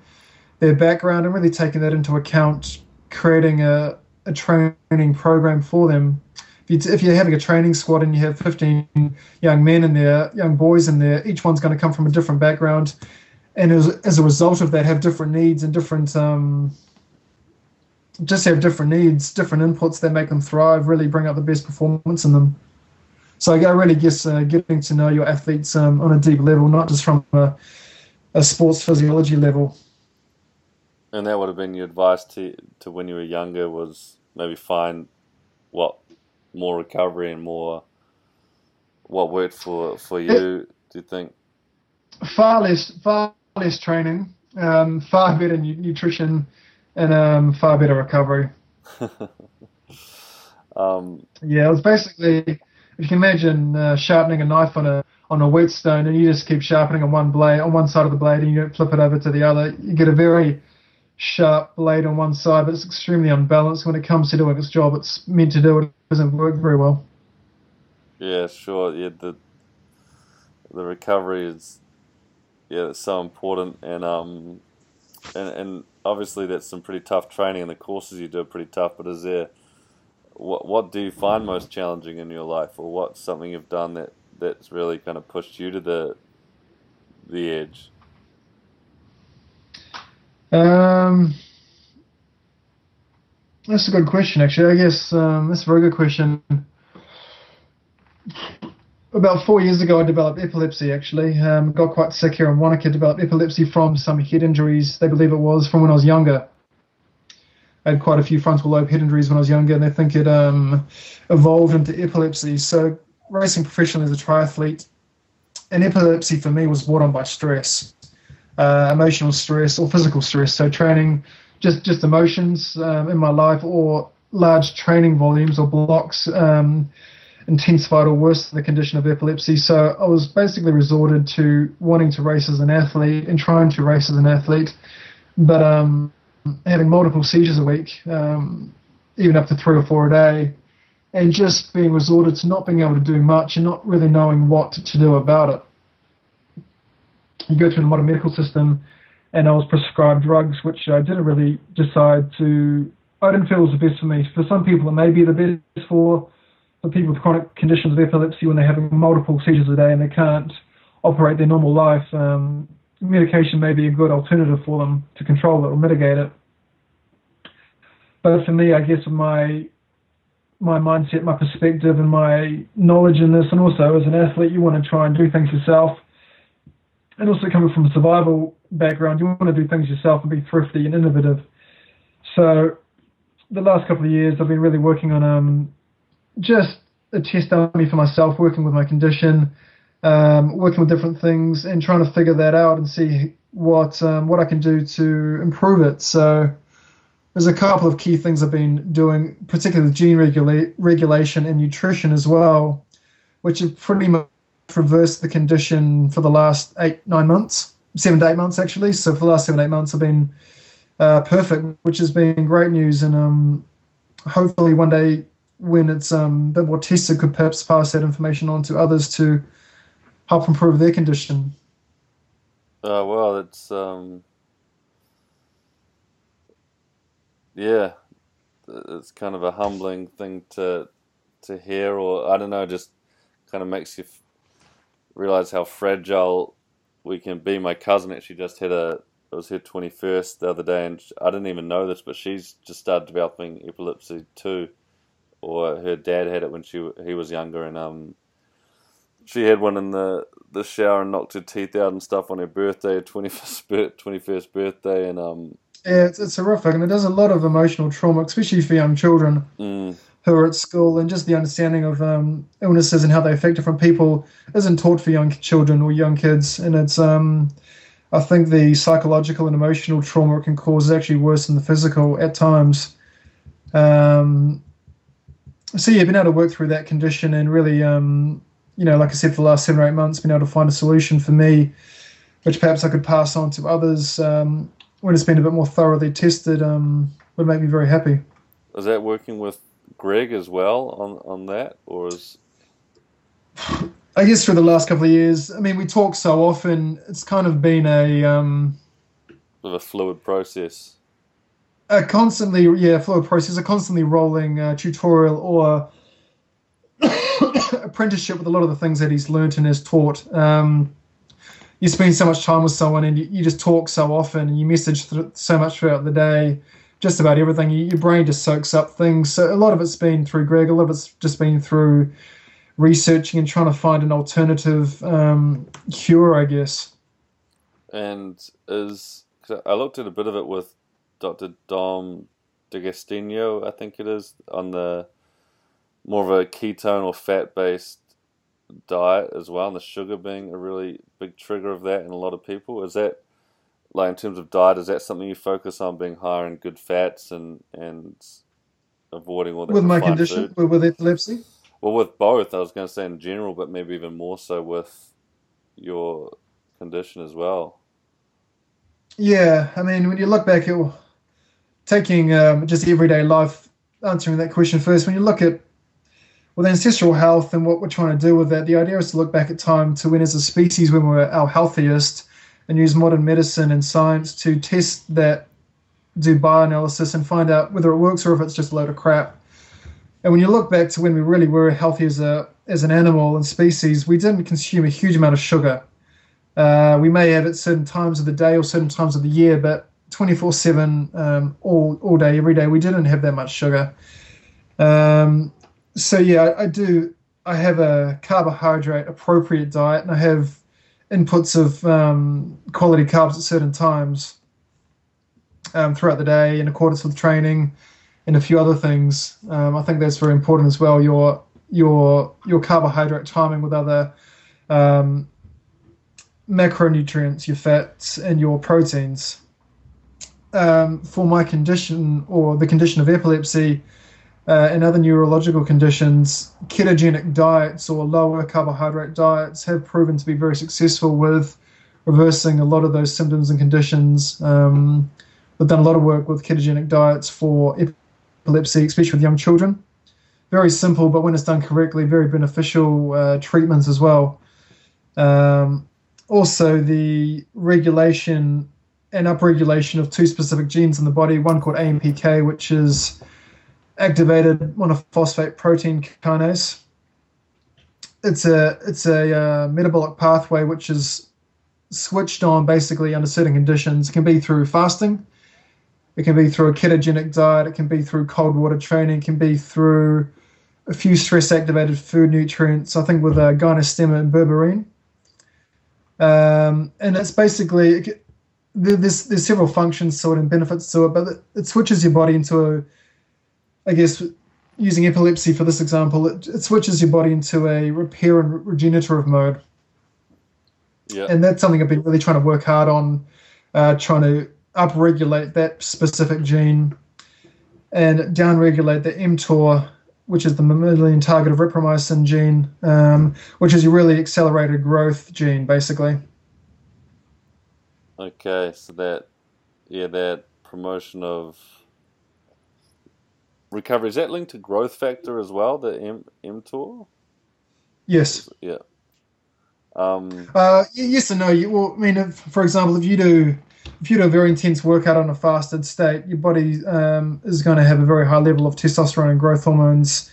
their background, and really taking that into account, creating a, a training program for them. If, you, if you're having a training squad and you have 15 young men in there, young boys in there, each one's going to come from a different background. And as, as a result of that, have different needs and different um, just have different needs, different inputs that make them thrive, really bring out the best performance in them. So I really guess uh, getting to know your athletes um, on a deep level, not just from a, a, sports physiology level. And that would have been your advice to to when you were younger was maybe find what more recovery and more what worked for for you. It, do you think? Far less, far less training, um, far better nutrition, and um, far better recovery. [LAUGHS] um, yeah, it was basically if you can imagine uh, sharpening a knife on a on a whetstone and you just keep sharpening on one blade on one side of the blade and you don't flip it over to the other, you get a very sharp blade on one side, but it's extremely unbalanced when it comes to doing its job. It's meant to do it, it doesn't work very well. Yeah, sure. Yeah, the the recovery is yeah, it's so important, and um, and and obviously that's some pretty tough training, and the courses you do are pretty tough. But is there what what do you find most challenging in your life, or what's something you've done that that's really kind of pushed you to the the edge? Um, that's a good question, actually. I guess um, that's a very good question. About four years ago, I developed epilepsy. Actually, um, got quite sick here in Wanaka. Developed epilepsy from some head injuries. They believe it was from when I was younger. I had quite a few frontal lobe head injuries when I was younger, and they think it um, evolved into epilepsy. So racing professionally as a triathlete, and epilepsy for me was brought on by stress, uh, emotional stress or physical stress. So training, just just emotions um, in my life, or large training volumes or blocks. Um, intensified or worse the condition of epilepsy. So I was basically resorted to wanting to race as an athlete and trying to race as an athlete, but um, having multiple seizures a week, um, even up to three or four a day, and just being resorted to not being able to do much and not really knowing what to do about it. You go through the modern medical system, and I was prescribed drugs which I didn't really decide to. I didn't feel was the best for me. For some people, it may be the best for for people with chronic conditions of epilepsy when they're having multiple seizures a day and they can't operate their normal life. Um, medication may be a good alternative for them to control it or mitigate it. But for me, I guess my my mindset, my perspective, and my knowledge in this. And also, as an athlete, you want to try and do things yourself. And also, coming from a survival background, you want to do things yourself and be thrifty and innovative. So, the last couple of years, I've been really working on um, just a test dummy for myself, working with my condition, um, working with different things, and trying to figure that out and see what um, what I can do to improve it. So there's a couple of key things I've been doing, particularly gene regula- regulation and nutrition as well, which have pretty much reversed the condition for the last eight nine months, seven to eight months actually. So for the last seven eight months, I've been uh, perfect, which has been great news, and um, hopefully one day when it's um, a bit more tested, could perhaps pass that information on to others to help improve their condition. Uh, well, it's um, yeah, it's kind of a humbling thing to to hear, or I don't know, just kind of makes you realize how fragile we can be. My cousin actually just had a it was her twenty first the other day, and I didn't even know this, but she's just started developing epilepsy too, or her dad had it when she he was younger, and um, she had one in the the shower and knocked her teeth out and stuff on her birthday, twenty first twenty first birthday, and um. Yeah, it's, it's horrific, and it does a lot of emotional trauma, especially for young children mm. Who are at school, and just the understanding of um, illnesses and how they affect different people isn't taught for young children or young kids, and it's um, I think the psychological and emotional trauma it can cause is actually worse than the physical at times. Um, so yeah, been able to work through that condition and really um, you know, like I said, for the last seven or eight months, been able to find a solution for me, which perhaps I could pass on to others um, when it's been a bit more thoroughly tested, um, would make me very happy. Is that working with Greg as well on, on that, or is? I guess through the last couple of years, I mean, we talk so often. It's kind of been a um, of a fluid process. A constantly, yeah, fluid process. A constantly rolling uh, tutorial or [COUGHS] apprenticeship with a lot of the things that he's learnt and has taught. Um, you spend so much time with someone and you, you just talk so often and you message th- so much throughout the day, just about everything. Your brain just soaks up things. So a lot of it's been through Greg, a lot of it's just been through researching and trying to find an alternative um, cure, I guess. And is I looked at a bit of it with Dr. Dom D'Agostino, I think it is, on the more of a ketone or fat based diet as well, and the sugar being a really big trigger of that in a lot of people. Is that like in terms of diet? Is that something you focus on being higher in good fats and and avoiding all that with my condition food? with epilepsy? Well, with both, I was going to say in general, but maybe even more so with your condition as well. Yeah, I mean, when you look back at taking um, just everyday life, answering that question first, when you look at with ancestral health and what we're trying to do with that, the idea is to look back at time to when, as a species, when we were our healthiest, and use modern medicine and science to test that, do bioanalysis, and find out whether it works or if it's just a load of crap. And when you look back to when we really were healthy as a as an animal and species, we didn't consume a huge amount of sugar. Uh, we may have at certain times of the day or certain times of the year, but 24/7, um, all all day, every day, we didn't have that much sugar. Um, so yeah, I, I, do. I have a carbohydrate appropriate diet, and I have inputs of um, quality carbs at certain times um, throughout the day in accordance with training and a few other things. Um, I think that's very important as well. Your your your carbohydrate timing with other um, macronutrients, your fats, and your proteins. Um, for my condition or the condition of epilepsy, uh, and other neurological conditions, ketogenic diets or lower carbohydrate diets have proven to be very successful with reversing a lot of those symptoms and conditions. Um, we've done a lot of work with ketogenic diets for epilepsy, especially with young children. Very simple, but when it's done correctly, very beneficial uh, treatments as well. Um, also, the regulation and upregulation of two specific genes in the body, one called AMPK, which is activated monophosphate protein kinase. It's a it's a uh, metabolic pathway which is switched on basically under certain conditions. It can be through fasting, it can be through a ketogenic diet, it can be through cold water training, it can be through a few stress activated food nutrients, I think with uh, gynostemma and berberine. Um, and it's basically there's there's several functions to it and benefits to it, but it switches your body into a, I guess, using epilepsy for this example, it, it switches your body into a repair and regenerative mode. Yeah. And that's something I've been really trying to work hard on, uh, trying to upregulate that specific gene and downregulate the mTOR, which is the mammalian target of rapamycin gene, um, which is a really accelerated growth gene, basically. Okay, so that, yeah, that promotion of recovery is that linked to growth factor as well, the M mTOR? Yes. Yeah. Um, uh, yes and no. You, well, I mean, if, for example, if you do if you do a very intense workout on a fasted state, your body um, is going to have a very high level of testosterone and growth hormones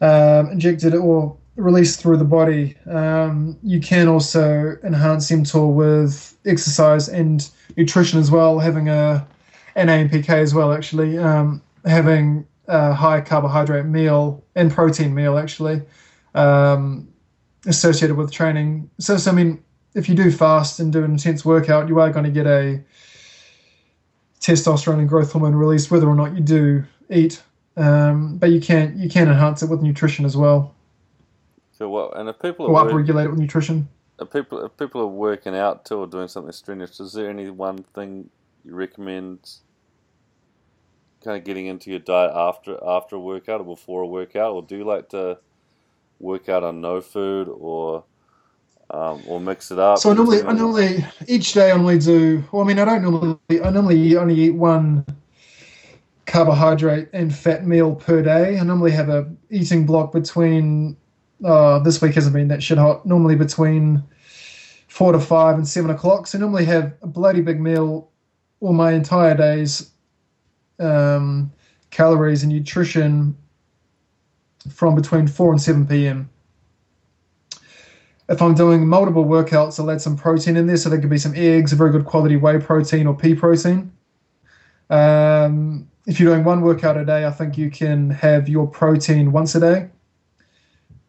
um, injected or released through the body. Um, you can also enhance mTOR with exercise and nutrition as well, having a an AMPK as well. Actually, um, having a high carbohydrate meal and protein meal actually um, associated with training. So, so I mean, if you do fast and do an intense workout, you are going to get a testosterone and growth hormone release, whether or not you do eat. Um, but you can you can enhance it with nutrition as well. So what? And if people or upregulate it with nutrition. If people if people are working out too or doing something strenuous, is there any one thing you recommend? Kind of getting into your diet after after a workout or before a workout, or do you like to work out on no food or um, or mix it up. So I normally, I normally each day I normally do. Well, I mean, I don't normally. I normally only eat one carbohydrate and fat meal per day. I normally have a eating block between. Uh, this week hasn't been that shit hot. Normally between four to five and seven o'clock. So I normally have a bloody big meal, all my entire days, um, calories and nutrition from between four and seven p.m if I'm doing multiple workouts, I'll add some protein in there. So there could be some eggs, a very good quality whey protein or pea protein. Um, if you're doing one workout a day, I think you can have your protein once a day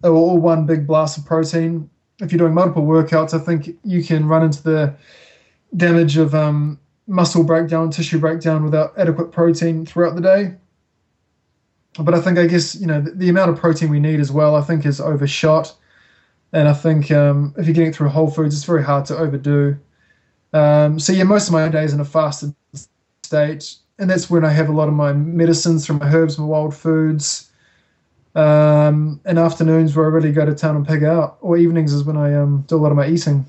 or one big blast of protein. If you're doing multiple workouts, I think you can run into the damage of um, muscle breakdown, tissue breakdown without adequate protein throughout the day. But I think, I guess, you know, the, the amount of protein we need as well, I think is overshot. And I think um, if you're getting through Whole Foods, it's very hard to overdo. Um, so yeah, most of my days in a fasted state, and that's when I have a lot of my medicines from my herbs, my wild foods, um, and afternoons where I really go to town and pig out, or evenings is when I um, do a lot of my eating.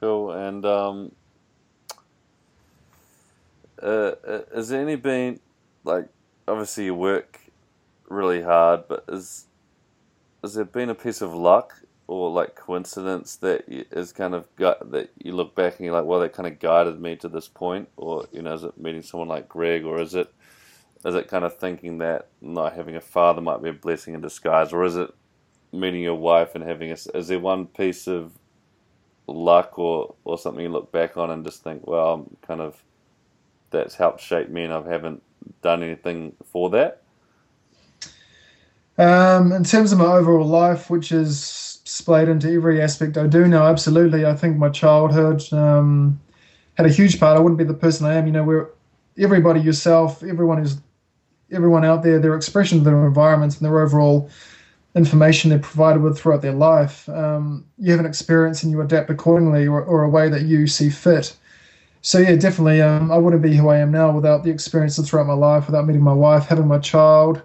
Cool. And um, uh, uh has there any been like obviously you work really hard, but is has there been a piece of luck or like coincidence that is kind of got that you look back and you're like, well, that kind of guided me to this point, or you know, is it meeting someone like Greg, or is it is it kind of thinking that not having a father might be a blessing in disguise, or is it meeting your wife and having a? Is there one piece of luck or or something you look back on and just think, well, I'm kind of that's helped shape me, and I haven't done anything for that. Um, in terms of my overall life, which is splayed into every aspect I do now, absolutely. I think my childhood um, had a huge part. I wouldn't be the person I am. You know, where everybody, yourself, everyone is, everyone out there, their expression of their environments and their overall information they're provided with throughout their life. Um, you have an experience and you adapt accordingly, or, or, a way that you see fit. So yeah, definitely. Um, I wouldn't be who I am now without the experiences throughout my life, without meeting my wife, having my child.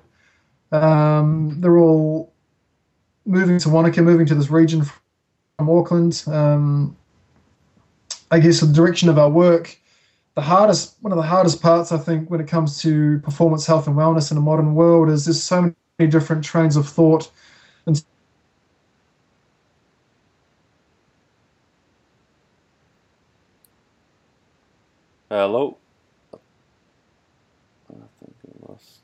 Um, they're all moving to Wanaka, moving to this region from Auckland. Um, I guess the direction of our work, the hardest, one of the hardest parts, I think, when it comes to performance health and wellness in a modern world, is there's so many different trains of thought Hello. I think I lost.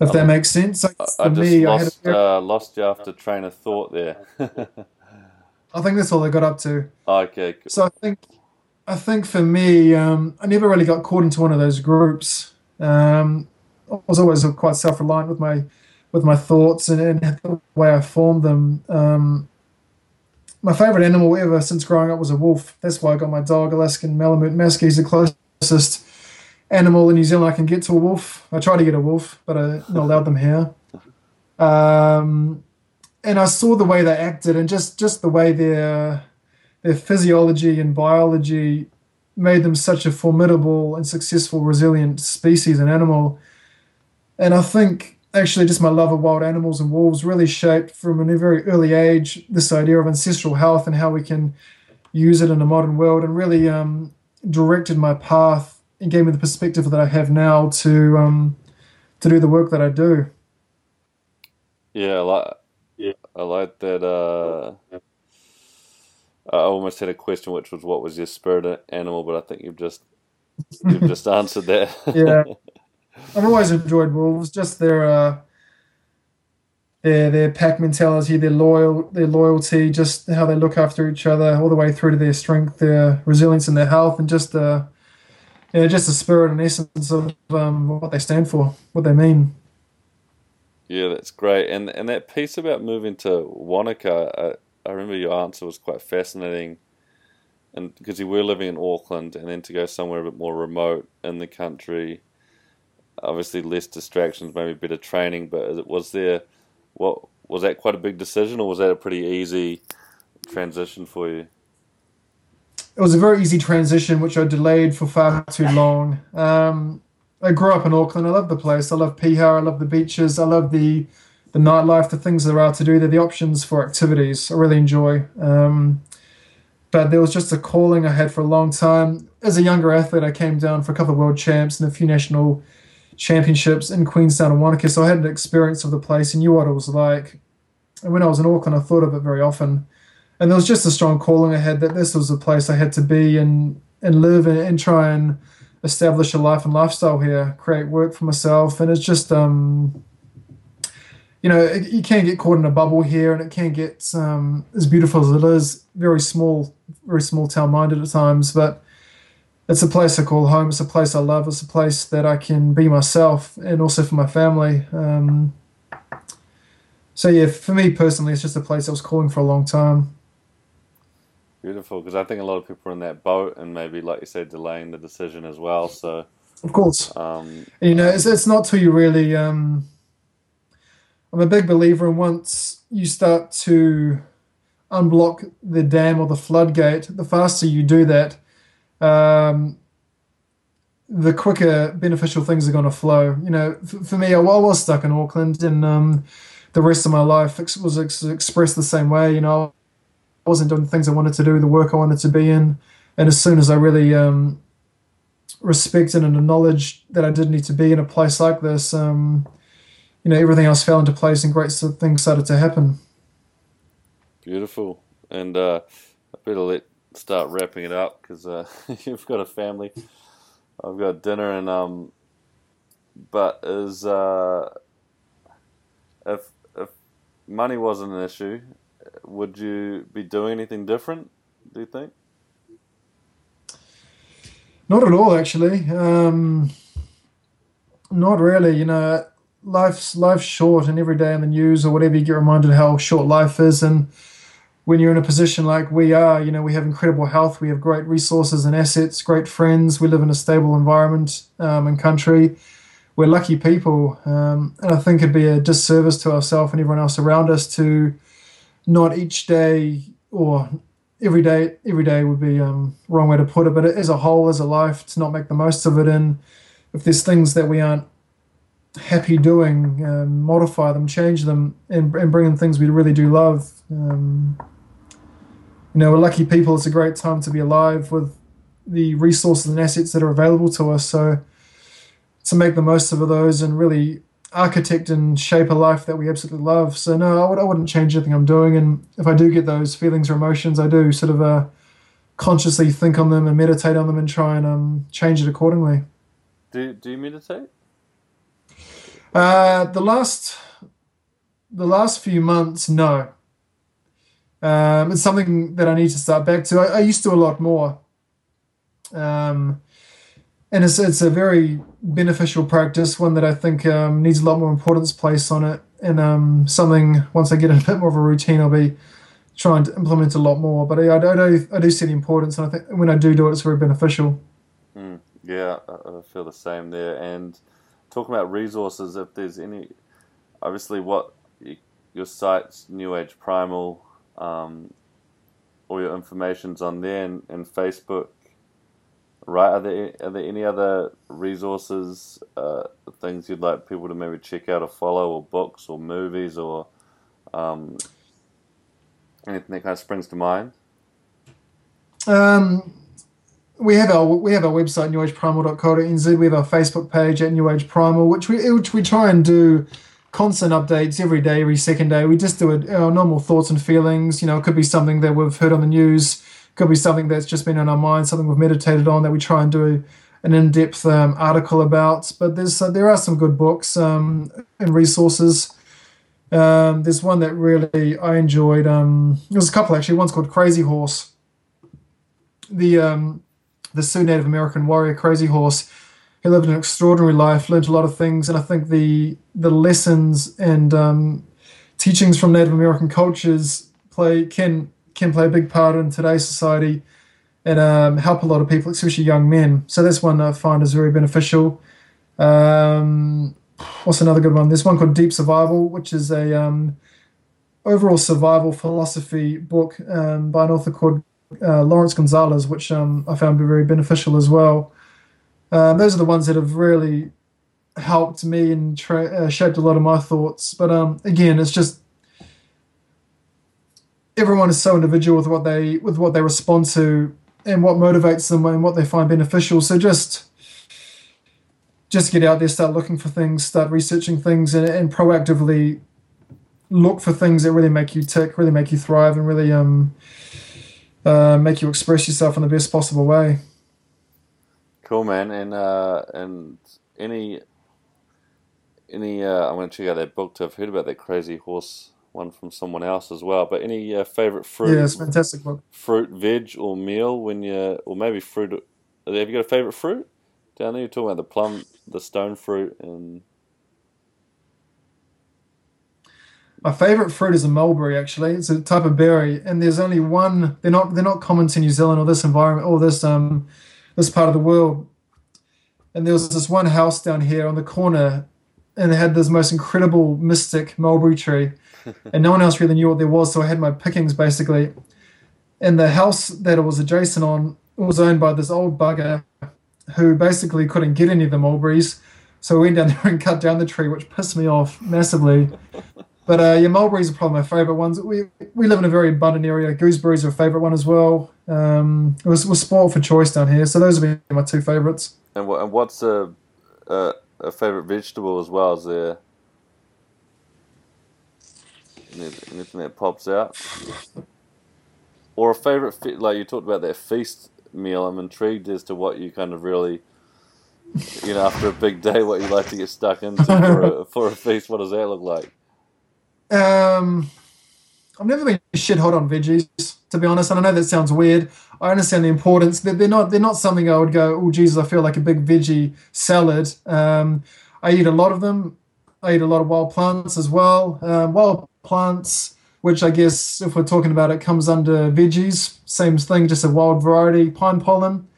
If that makes sense. I, I just me, lost, I a, uh, lost you after train of thought there. I think that's all they got up to. [LAUGHS] Okay. Cool. So I think, I think for me, um, I never really got caught into one of those groups. Um, I was always quite self-reliant with my with my thoughts and, and the way I formed them. Um, my favorite animal ever since growing up was a wolf. That's why I got my dog, Alaskan Malamute Muskie. He's the closest animal in New Zealand I can get to a wolf. I tried to get a wolf, but I'm not allowed them here. Um, and I saw the way they acted and just, just the way their their physiology and biology made them such a formidable and successful, resilient species and animal. And I think actually just my love of wild animals and wolves really shaped from a very early age this idea of ancestral health and how we can use it in a modern world and really um, directed my path and gave me the perspective that I have now to um, to do the work that I do. Yeah, I like, yeah. I like that. Uh, I almost had a question, which was, "What was your spirit animal?" But I think you've just you've just [LAUGHS] answered that. yeah, [LAUGHS] I've always enjoyed wolves. Just their uh, their their pack mentality, their loyal their loyalty, just how they look after each other, all the way through to their strength, their resilience, and their health, and just uh, yeah, just the spirit and essence of um, what they stand for, what they mean. Yeah, that's great. And and that piece about moving to Wanaka, I, I remember your answer was quite fascinating. And because you were living in Auckland, and then to go somewhere a bit more remote in the country, obviously less distractions, maybe better training. But was there, what was that quite a big decision, or was that a pretty easy transition for you? It was a very easy transition, which I delayed for far too long. Um, I grew up in Auckland. I love the place. I love Piha. I love the beaches. I love the the nightlife, the things there are to do there, the options for activities. I really enjoy. Um, but there was just a calling I had for a long time. As a younger athlete, I came down for a couple of world champs and a few national championships in Queenstown and Wanaka, so I had an experience of the place and knew what it was like. And when I was in Auckland, I thought of it very often. And there was just a strong calling I had that this was a place I had to be and, and live and, and try and establish a life and lifestyle here, create work for myself. And it's just, um, you know, it, you can get caught in a bubble here and it can get um, as beautiful as it is, very small, very small town minded at times. But it's a place I call home. It's a place I love. It's a place that I can be myself and also for my family. Um, so yeah, for me personally, it's just a place I was calling for a long time. Beautiful, because I think a lot of people are in that boat, and maybe, like you said, delaying the decision as well. So, of course, um, you know, it's it's not till you really. Um, I'm a big believer in once you start to unblock the dam or the floodgate, the faster you do that, um, the quicker beneficial things are going to flow. You know, for, for me, I, was stuck in Auckland, and um, the rest of my life was ex- expressed the same way. You know, I wasn't doing the things I wanted to do, the work I wanted to be in, and as soon as I really um, respected and acknowledged that I did need to be in a place like this, um, you know, everything else fell into place, and great things started to happen. Beautiful, and uh, I better let start wrapping it up because uh, [LAUGHS] you've got a family. I've got dinner and um, but is uh, if if money wasn't an issue, would you be doing anything different? Do you think? Not at all, actually. Um, not really. You know, life's life's short, and every day in the news or whatever, you get reminded how short life is, and when you're in a position like we are, you know, we have incredible health, we have great resources and assets, great friends, we live in a stable environment um, and country. We're lucky people, um, and I think it'd be a disservice to ourselves and everyone else around us to not each day or every day. Every day would be um, wrong way to put it, but as a whole, as a life, to not make the most of it. And if there's things that we aren't happy doing, um, modify them, change them, and, and bring in things we really do love. Um, you know, we're lucky people. It's a great time to be alive with the resources and assets that are available to us. So to make the most of those and really architect and shape a life that we absolutely love. So no, I, would, I wouldn't change anything I'm doing. And if I do get those feelings or emotions, I do sort of uh, consciously think on them and meditate on them and try and um, change it accordingly. Do Do you meditate? Uh, the last the last few months, no. Um, it's something that I need to start back to. I, I used to a lot more. Um, and it's, it's a very beneficial practice, one that I think um, needs a lot more importance placed on it. And um, something, once I get a bit more of a routine, I'll be trying to implement a lot more. But I, I, do, I do see the importance, and I think when I do do it, it's very beneficial. Mm, yeah, I feel the same there. And talking about resources, if there's any, obviously, what your site's New Age Primal, um, all your information's on there, and, and Facebook. Right? Are there are there any other resources, uh, things you'd like people to maybe check out or follow, or books, or movies, or um, anything that kind of springs to mind? Um, we have our we have our website newageprimal.co.nz. We have our Facebook page at New Age Primal, which we which we try and do constant updates every day, every second day. We just do it our normal thoughts and feelings. You know, it could be something that we've heard on the news, could be something that's just been in our mind, something we've meditated on that we try and do an in-depth um, article about. But there's uh, there are some good books um, and resources. Um, there's one that really I enjoyed. Um, there's a couple actually. One's called Crazy Horse. The um, the Sioux Native American warrior Crazy Horse. He lived an extraordinary life, learned a lot of things, and I think the the lessons and um, teachings from Native American cultures play can can play a big part in today's society and um, help a lot of people, especially young men. So that's one I find is very beneficial. Um, what's another good one? There's one called Deep Survival, which is a um, overall survival philosophy book um, by an author called uh, Laurence Gonzales, which um, I found to be very beneficial as well. Um, those are the ones that have really helped me and tra- uh, shaped a lot of my thoughts. But um, again, it's just everyone is so individual with what they with what they respond to and what motivates them and what they find beneficial. So just just get out there, start looking for things, start researching things, and, and proactively look for things that really make you tick, really make you thrive, and really um uh, make you express yourself in the best possible way. Cool, man. And uh, and any any uh, I'm going to check out that book. To have heard about that crazy horse one from someone else as well. But any uh, favorite fruit? Yeah, it's fantastic book. Fruit, veg, or meal when you, or maybe fruit. Have you got a favorite fruit down there? You're talking about the plum, the stone fruit, and My favorite fruit is a mulberry. Actually, it's a type of berry, and there's only one. They're not they're not common to New Zealand or this environment or this um this part of the world. And there was this one house down here on the corner, and it had this most incredible mystic mulberry tree, [LAUGHS] and no one else really knew what there was. So I had my pickings basically. And the house that it was adjacent on was owned by this old bugger who basically couldn't get any of the mulberries. So we went down [LAUGHS] there and cut down the tree, which pissed me off massively. But uh, yeah, mulberries are probably my favourite ones. We we live in a very abundant area. Gooseberries are a favourite one as well. Um, it was, was spoiled for choice down here, so those would be my two favourites. And, what, and what's a, a, a favourite vegetable as well? Is there anything that pops out? Or a favourite, fe- like you talked about that feast meal. I'm intrigued as to what you kind of really, you know, after a big day, what you like to get stuck into for a, [LAUGHS] for a feast. What does that look like? Um, I've never been shit hot on veggies, to be honest. And I know that sounds weird. I understand the importance. They're, they're not. They're not something I would go. Oh Jesus, I feel like a big veggie salad. Um, I eat a lot of them. I eat a lot of wild plants as well. Um, wild plants, which I guess if we're talking about it, comes under veggies. Same thing, just a wild variety. Pine pollen,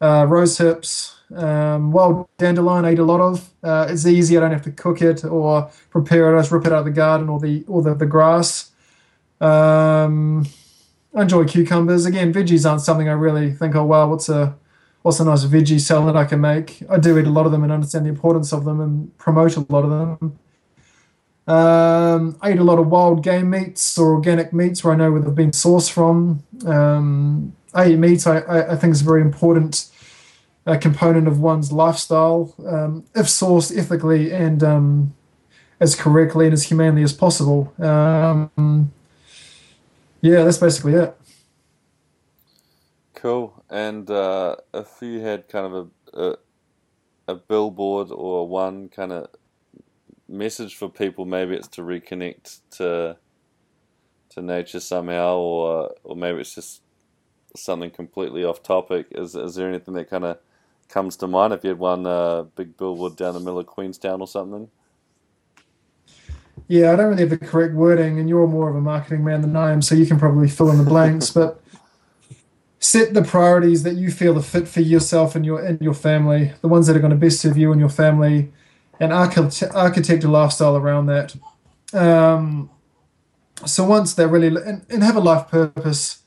uh, rose hips, um, wild dandelion I eat a lot of. Uh, it's easy. I don't have to cook it or prepare it. I just rip it out of the garden or the or the, the grass. Um, I enjoy cucumbers. Again, veggies aren't something I really think. Oh wow, what's a what's a nice veggie salad I can make? I do eat a lot of them and understand the importance of them and promote a lot of them. Um, I eat a lot of wild game meats or organic meats where I know where they've been sourced from. Um, I eat meat. I, I, I think is a very important a component of one's lifestyle, um, if sourced ethically and um, as correctly and as humanely as possible. Um, yeah, that's basically it. Cool. And uh, if you had kind of a, a, a billboard or one kind of message for people, maybe it's to reconnect to to nature somehow, or or maybe it's just something completely off topic. Is is there anything that kind of comes to mind if you had one uh, big billboard down the middle of Queenstown or something? Yeah, I don't really have the correct wording, and you're more of a marketing man than I am, so you can probably fill in the blanks. but set the priorities that you feel are fit for yourself and your and your family, the ones that are going to best serve you and your family, and architect, architect a lifestyle around that. Um, so once they're really and, and have a life purpose,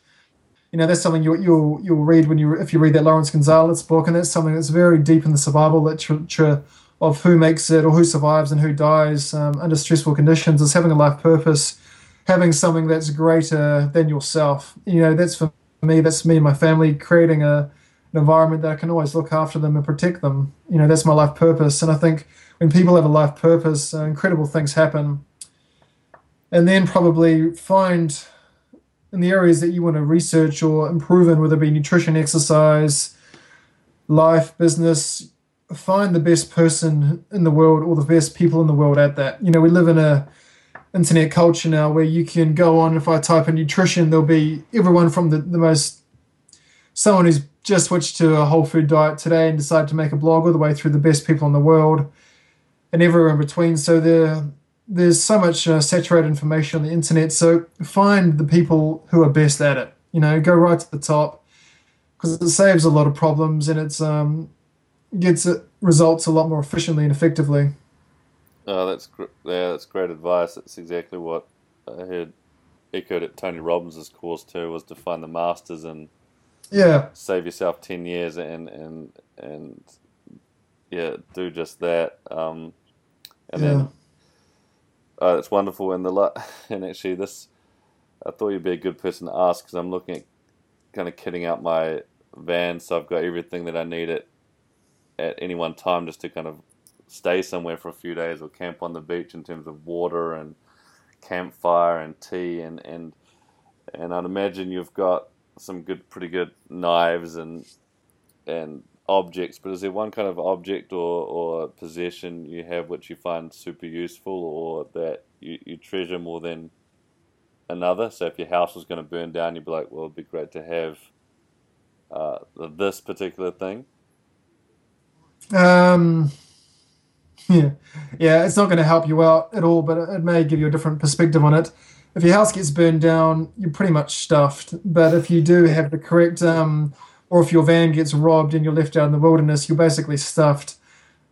you know that's something you, you'll you'll read when you if you read that Laurence Gonzales book, and that's something that's very deep in the survival literature of who makes it or who survives and who dies um, under stressful conditions. Is having a life purpose, having something that's greater than yourself. You know that's for me. That's me and my family creating a an environment that I can always look after them and protect them. You know that's my life purpose, and I think when people have a life purpose, uh, incredible things happen. And then probably find in the areas that you want to research or improve in, whether it be nutrition, exercise, life, business, find the best person in the world or the best people in the world at that. You know, we live in a internet culture now where you can go on if I type in nutrition, there'll be everyone from the, the most someone who's just switched to a whole food diet today and decided to make a blog all the way through the best people in the world and everywhere in between. So there there's so much uh, saturated information on the internet. So find the people who are best at it. You know, go right to the top because it saves a lot of problems and it's um, gets it results a lot more efficiently and effectively. Oh, that's gr- yeah, that's great advice. That's exactly what I heard echoed at Tony Robbins' course too. Was to find the masters and yeah, save yourself ten years and and and yeah, do just that. Um, and yeah. then uh, it's wonderful. And the la- [LAUGHS] and actually, this I thought you'd be a good person to ask because I'm looking at kind of kitting out my van, so I've got everything that I need at at any one time just to kind of stay somewhere for a few days or camp on the beach in terms of water and campfire and tea and and and I'd imagine you've got some good, pretty good knives and and objects, but is there one kind of object or, or possession you have which you find super useful or that you, you treasure more than another? So if your house was going to burn down, you'd be like, well, it'd be great to have uh, this particular thing. Um, [LAUGHS] yeah, yeah, it's not going to help you out at all, but it may give you a different perspective on it. If your house gets burned down, you're pretty much stuffed. But if you do have the correct um, or if your van gets robbed and you're left out in the wilderness, you're basically stuffed.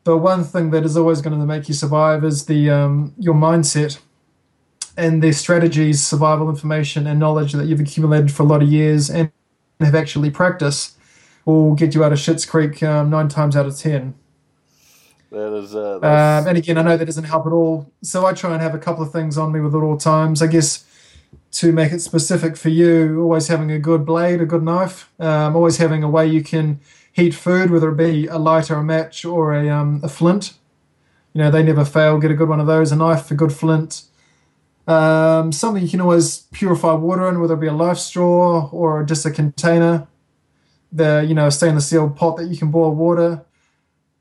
But one thing that is always going to make you survive is the um, your mindset and the strategies, survival information, and knowledge that you've accumulated for a lot of years and have actually practiced will get you out of Shit's Creek um, nine times out of ten. That is, uh, um, and again, I know that doesn't help at all. So I try and have a couple of things on me with at all times. I guess to make it specific for you, always having a good blade, a good knife, um, always having a way you can heat food, whether it be a lighter, a match, or a, um, a flint. You know, they never fail. Get a good one of those, a knife, a good flint. Um, something you can always purify water in, whether it be a life straw or just a container. The you know stainless steel pot that you can boil water.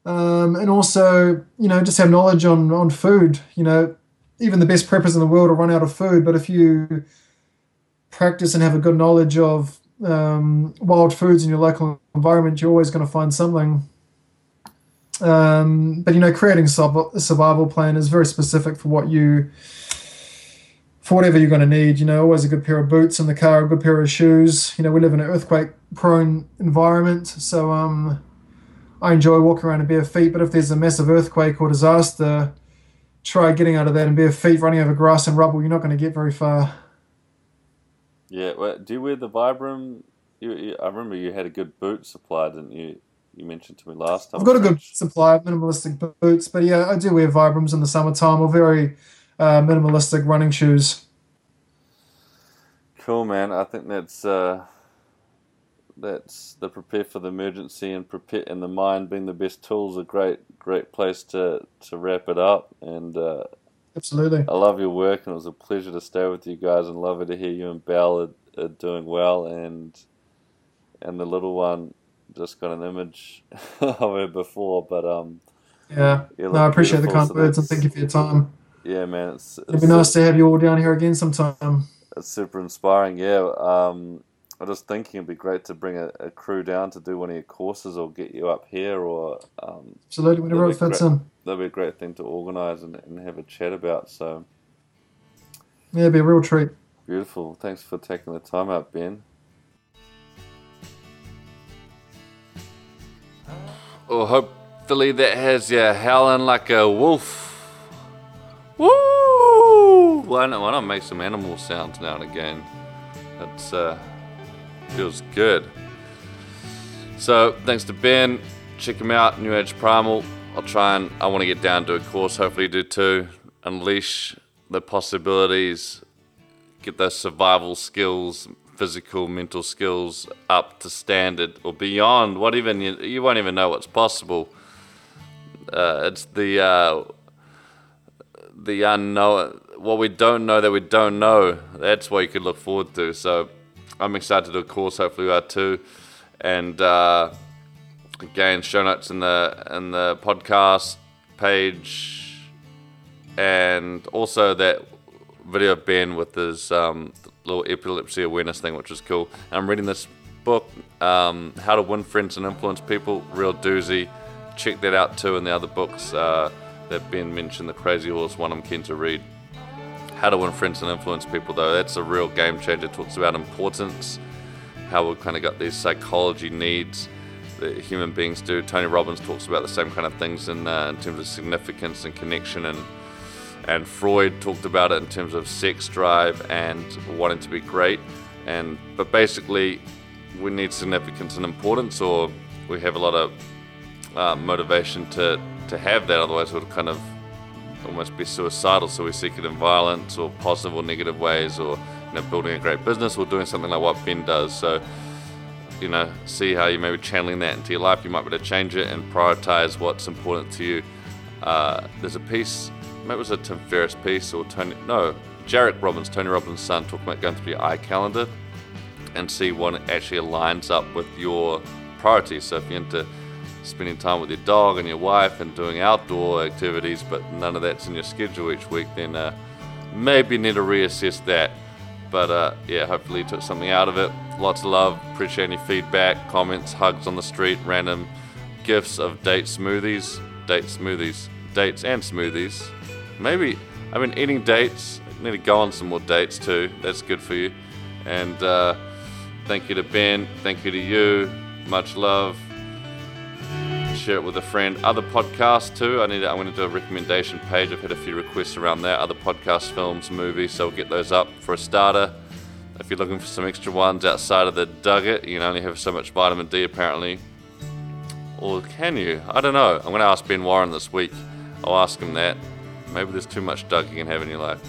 Um, and also, you know, just have knowledge on on food. You know, even the best preppers in the world will run out of food, but if you practice and have a good knowledge of um, wild foods in your local environment, you're always going to find something. Um, but you know, creating a survival plan is very specific for what you, for whatever you're going to need. You know, always a good pair of boots in the car, a good pair of shoes. You know, we live in an earthquake-prone environment, so um, I enjoy walking around in bare feet. But if there's a massive earthquake or disaster, try getting out of that in bare feet, running over grass and rubble. You're not going to get very far. Yeah, well, do you wear the Vibram? You, you, I remember you had a good boot supply, didn't you? You mentioned to me last time. I've got a good supply of minimalistic boots, but yeah, I do wear Vibrams in the summertime or very uh, minimalistic running shoes. Cool, man. I think that's uh, that's the prepare for the emergency and prepare and the mind being the best tools. A great great place to to wrap it up. And uh, absolutely, I love your work, and it was a pleasure to stay with you guys, and lovely to hear you and Belle are, are doing well, and and the little one just got an image [LAUGHS] of her before, but um. Yeah, no, I appreciate the kind so words and thank you for your time. Yeah, man. It's, it's, It'd be nice to have you all down here again sometime. it's super inspiring. Yeah. Um, I was just thinking it'd be great to bring a, a, crew down to do one of your courses or get you up here or. Um, Absolutely, whenever it fits great, in. That'd be a great thing to organise and, and have a chat about. So. Yeah, it'd be a real treat. Beautiful. Thanks for taking the time out, Ben. Well, hopefully that has you howling like a wolf. Woo! Why not, why not make some animal sounds now and again? That's uh, feels good. So thanks to Ben. Check him out, New Age Primal. I'll try and I want to get down to a course. Hopefully, you do too. Unleash the possibilities. Get those survival skills, physical, mental skills up to standard or beyond. What even you, you won't even know what's possible. Uh, it's the uh, the unknown, what we don't know that we don't know. That's what you could look forward to. So I'm excited to a course. Hopefully, you are too. And uh, again, show notes in the in the podcast page, and also that video of Ben with his um, little epilepsy awareness thing, which was cool. I'm reading this book, um, How to Win Friends and Influence People, real doozy. Check that out too, and the other books uh, that Ben mentioned, The Crazy Horse, one I'm keen to read. How to Win Friends and Influence People, though, that's a real game changer. It talks about importance, how we've kind of got these psychology needs that human beings do. Tony Robbins talks about the same kind of things in, uh, in terms of significance and connection and and Freud talked about it in terms of sex drive and wanting to be great. And but basically, we need significance and importance, or we have a lot of uh, motivation to to have that. Otherwise, it would kind of almost be suicidal. So we seek it in violence or positive or negative ways, or you know, building a great business or doing something like what Ben does. So you know, see how you may be channeling that into your life. You might be able to change it and prioritize what's important to you. Uh, there's a piece maybe it was a Tim Ferriss piece or Tony, no, Jairek Robbins, Tony Robbins' son, talking about going through your eye calendar and see what actually aligns up with your priorities. So if you're into spending time with your dog and your wife and doing outdoor activities, but none of that's in your schedule each week, then uh, maybe you need to reassess that. But uh, yeah, hopefully you took something out of it. Lots of love. Appreciate any feedback, comments, hugs on the street, random gifts of date smoothies, date smoothies, dates and smoothies maybe I've been eating dates. I need to go on some more dates too. That's good for you. And uh, thank you to Ben. Thank you to you. Much love. Share it with a friend. Other podcasts too. I need. I'm going to do a recommendation page. I've had a few requests around that. Other podcasts, films, movies. So we'll get those up for a starter. If you're looking for some extra ones outside of the Dugget, you can only have so much vitamin D apparently. Or can you? I don't know. I'm going to ask Ben Warren this week. I'll ask him that. Maybe there's too much Doug you can have in your life.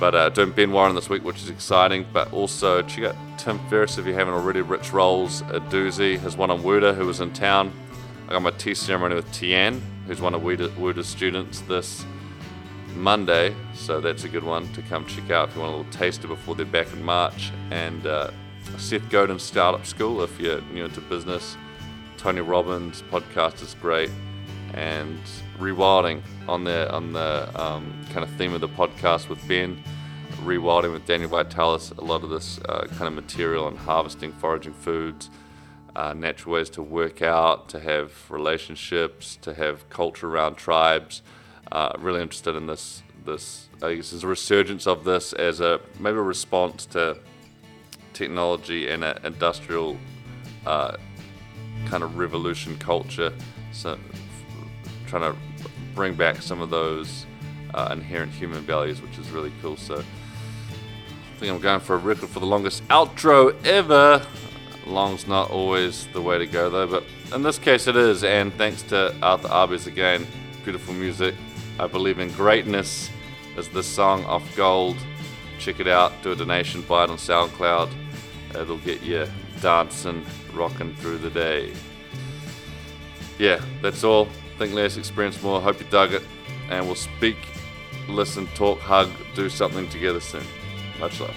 But uh, doing Ben Warren this week, which is exciting. But also check out Tim Ferriss if you haven't already. Rich Roll's, a doozy. His one on Wu De, who was in town. I got my tea ceremony with Tian, who's one of Wu De's students this Monday. So that's a good one to come check out if you want a little taster before they're back in March. And uh, Seth Godin Startup School if you're new into business. Tony Robbins podcast is great. And rewilding on the on the um, kind of theme of the podcast with Ben, rewilding with Daniel Vitalis. A lot of this uh, kind of material and harvesting, foraging foods, uh, natural ways to work out, to have relationships, to have culture around tribes. Uh, really interested in this. This I guess is a resurgence of this as a maybe a response to technology and an industrial uh, kind of revolution culture. So trying to bring back some of those uh, inherent human values, which is really cool. So I think I'm going for a record for the longest outro ever. Long's not always the way to go though, but in this case it is. And thanks to Arthur Arbes again, beautiful music. I believe in greatness. Is this song off gold? Check it out. Do a donation. Buy it on SoundCloud. It'll get you dancing, rocking through the day. Yeah, that's all. Think less, experience more. Hope you dug it. And we'll speak, listen, talk, hug, do something together soon. Much love.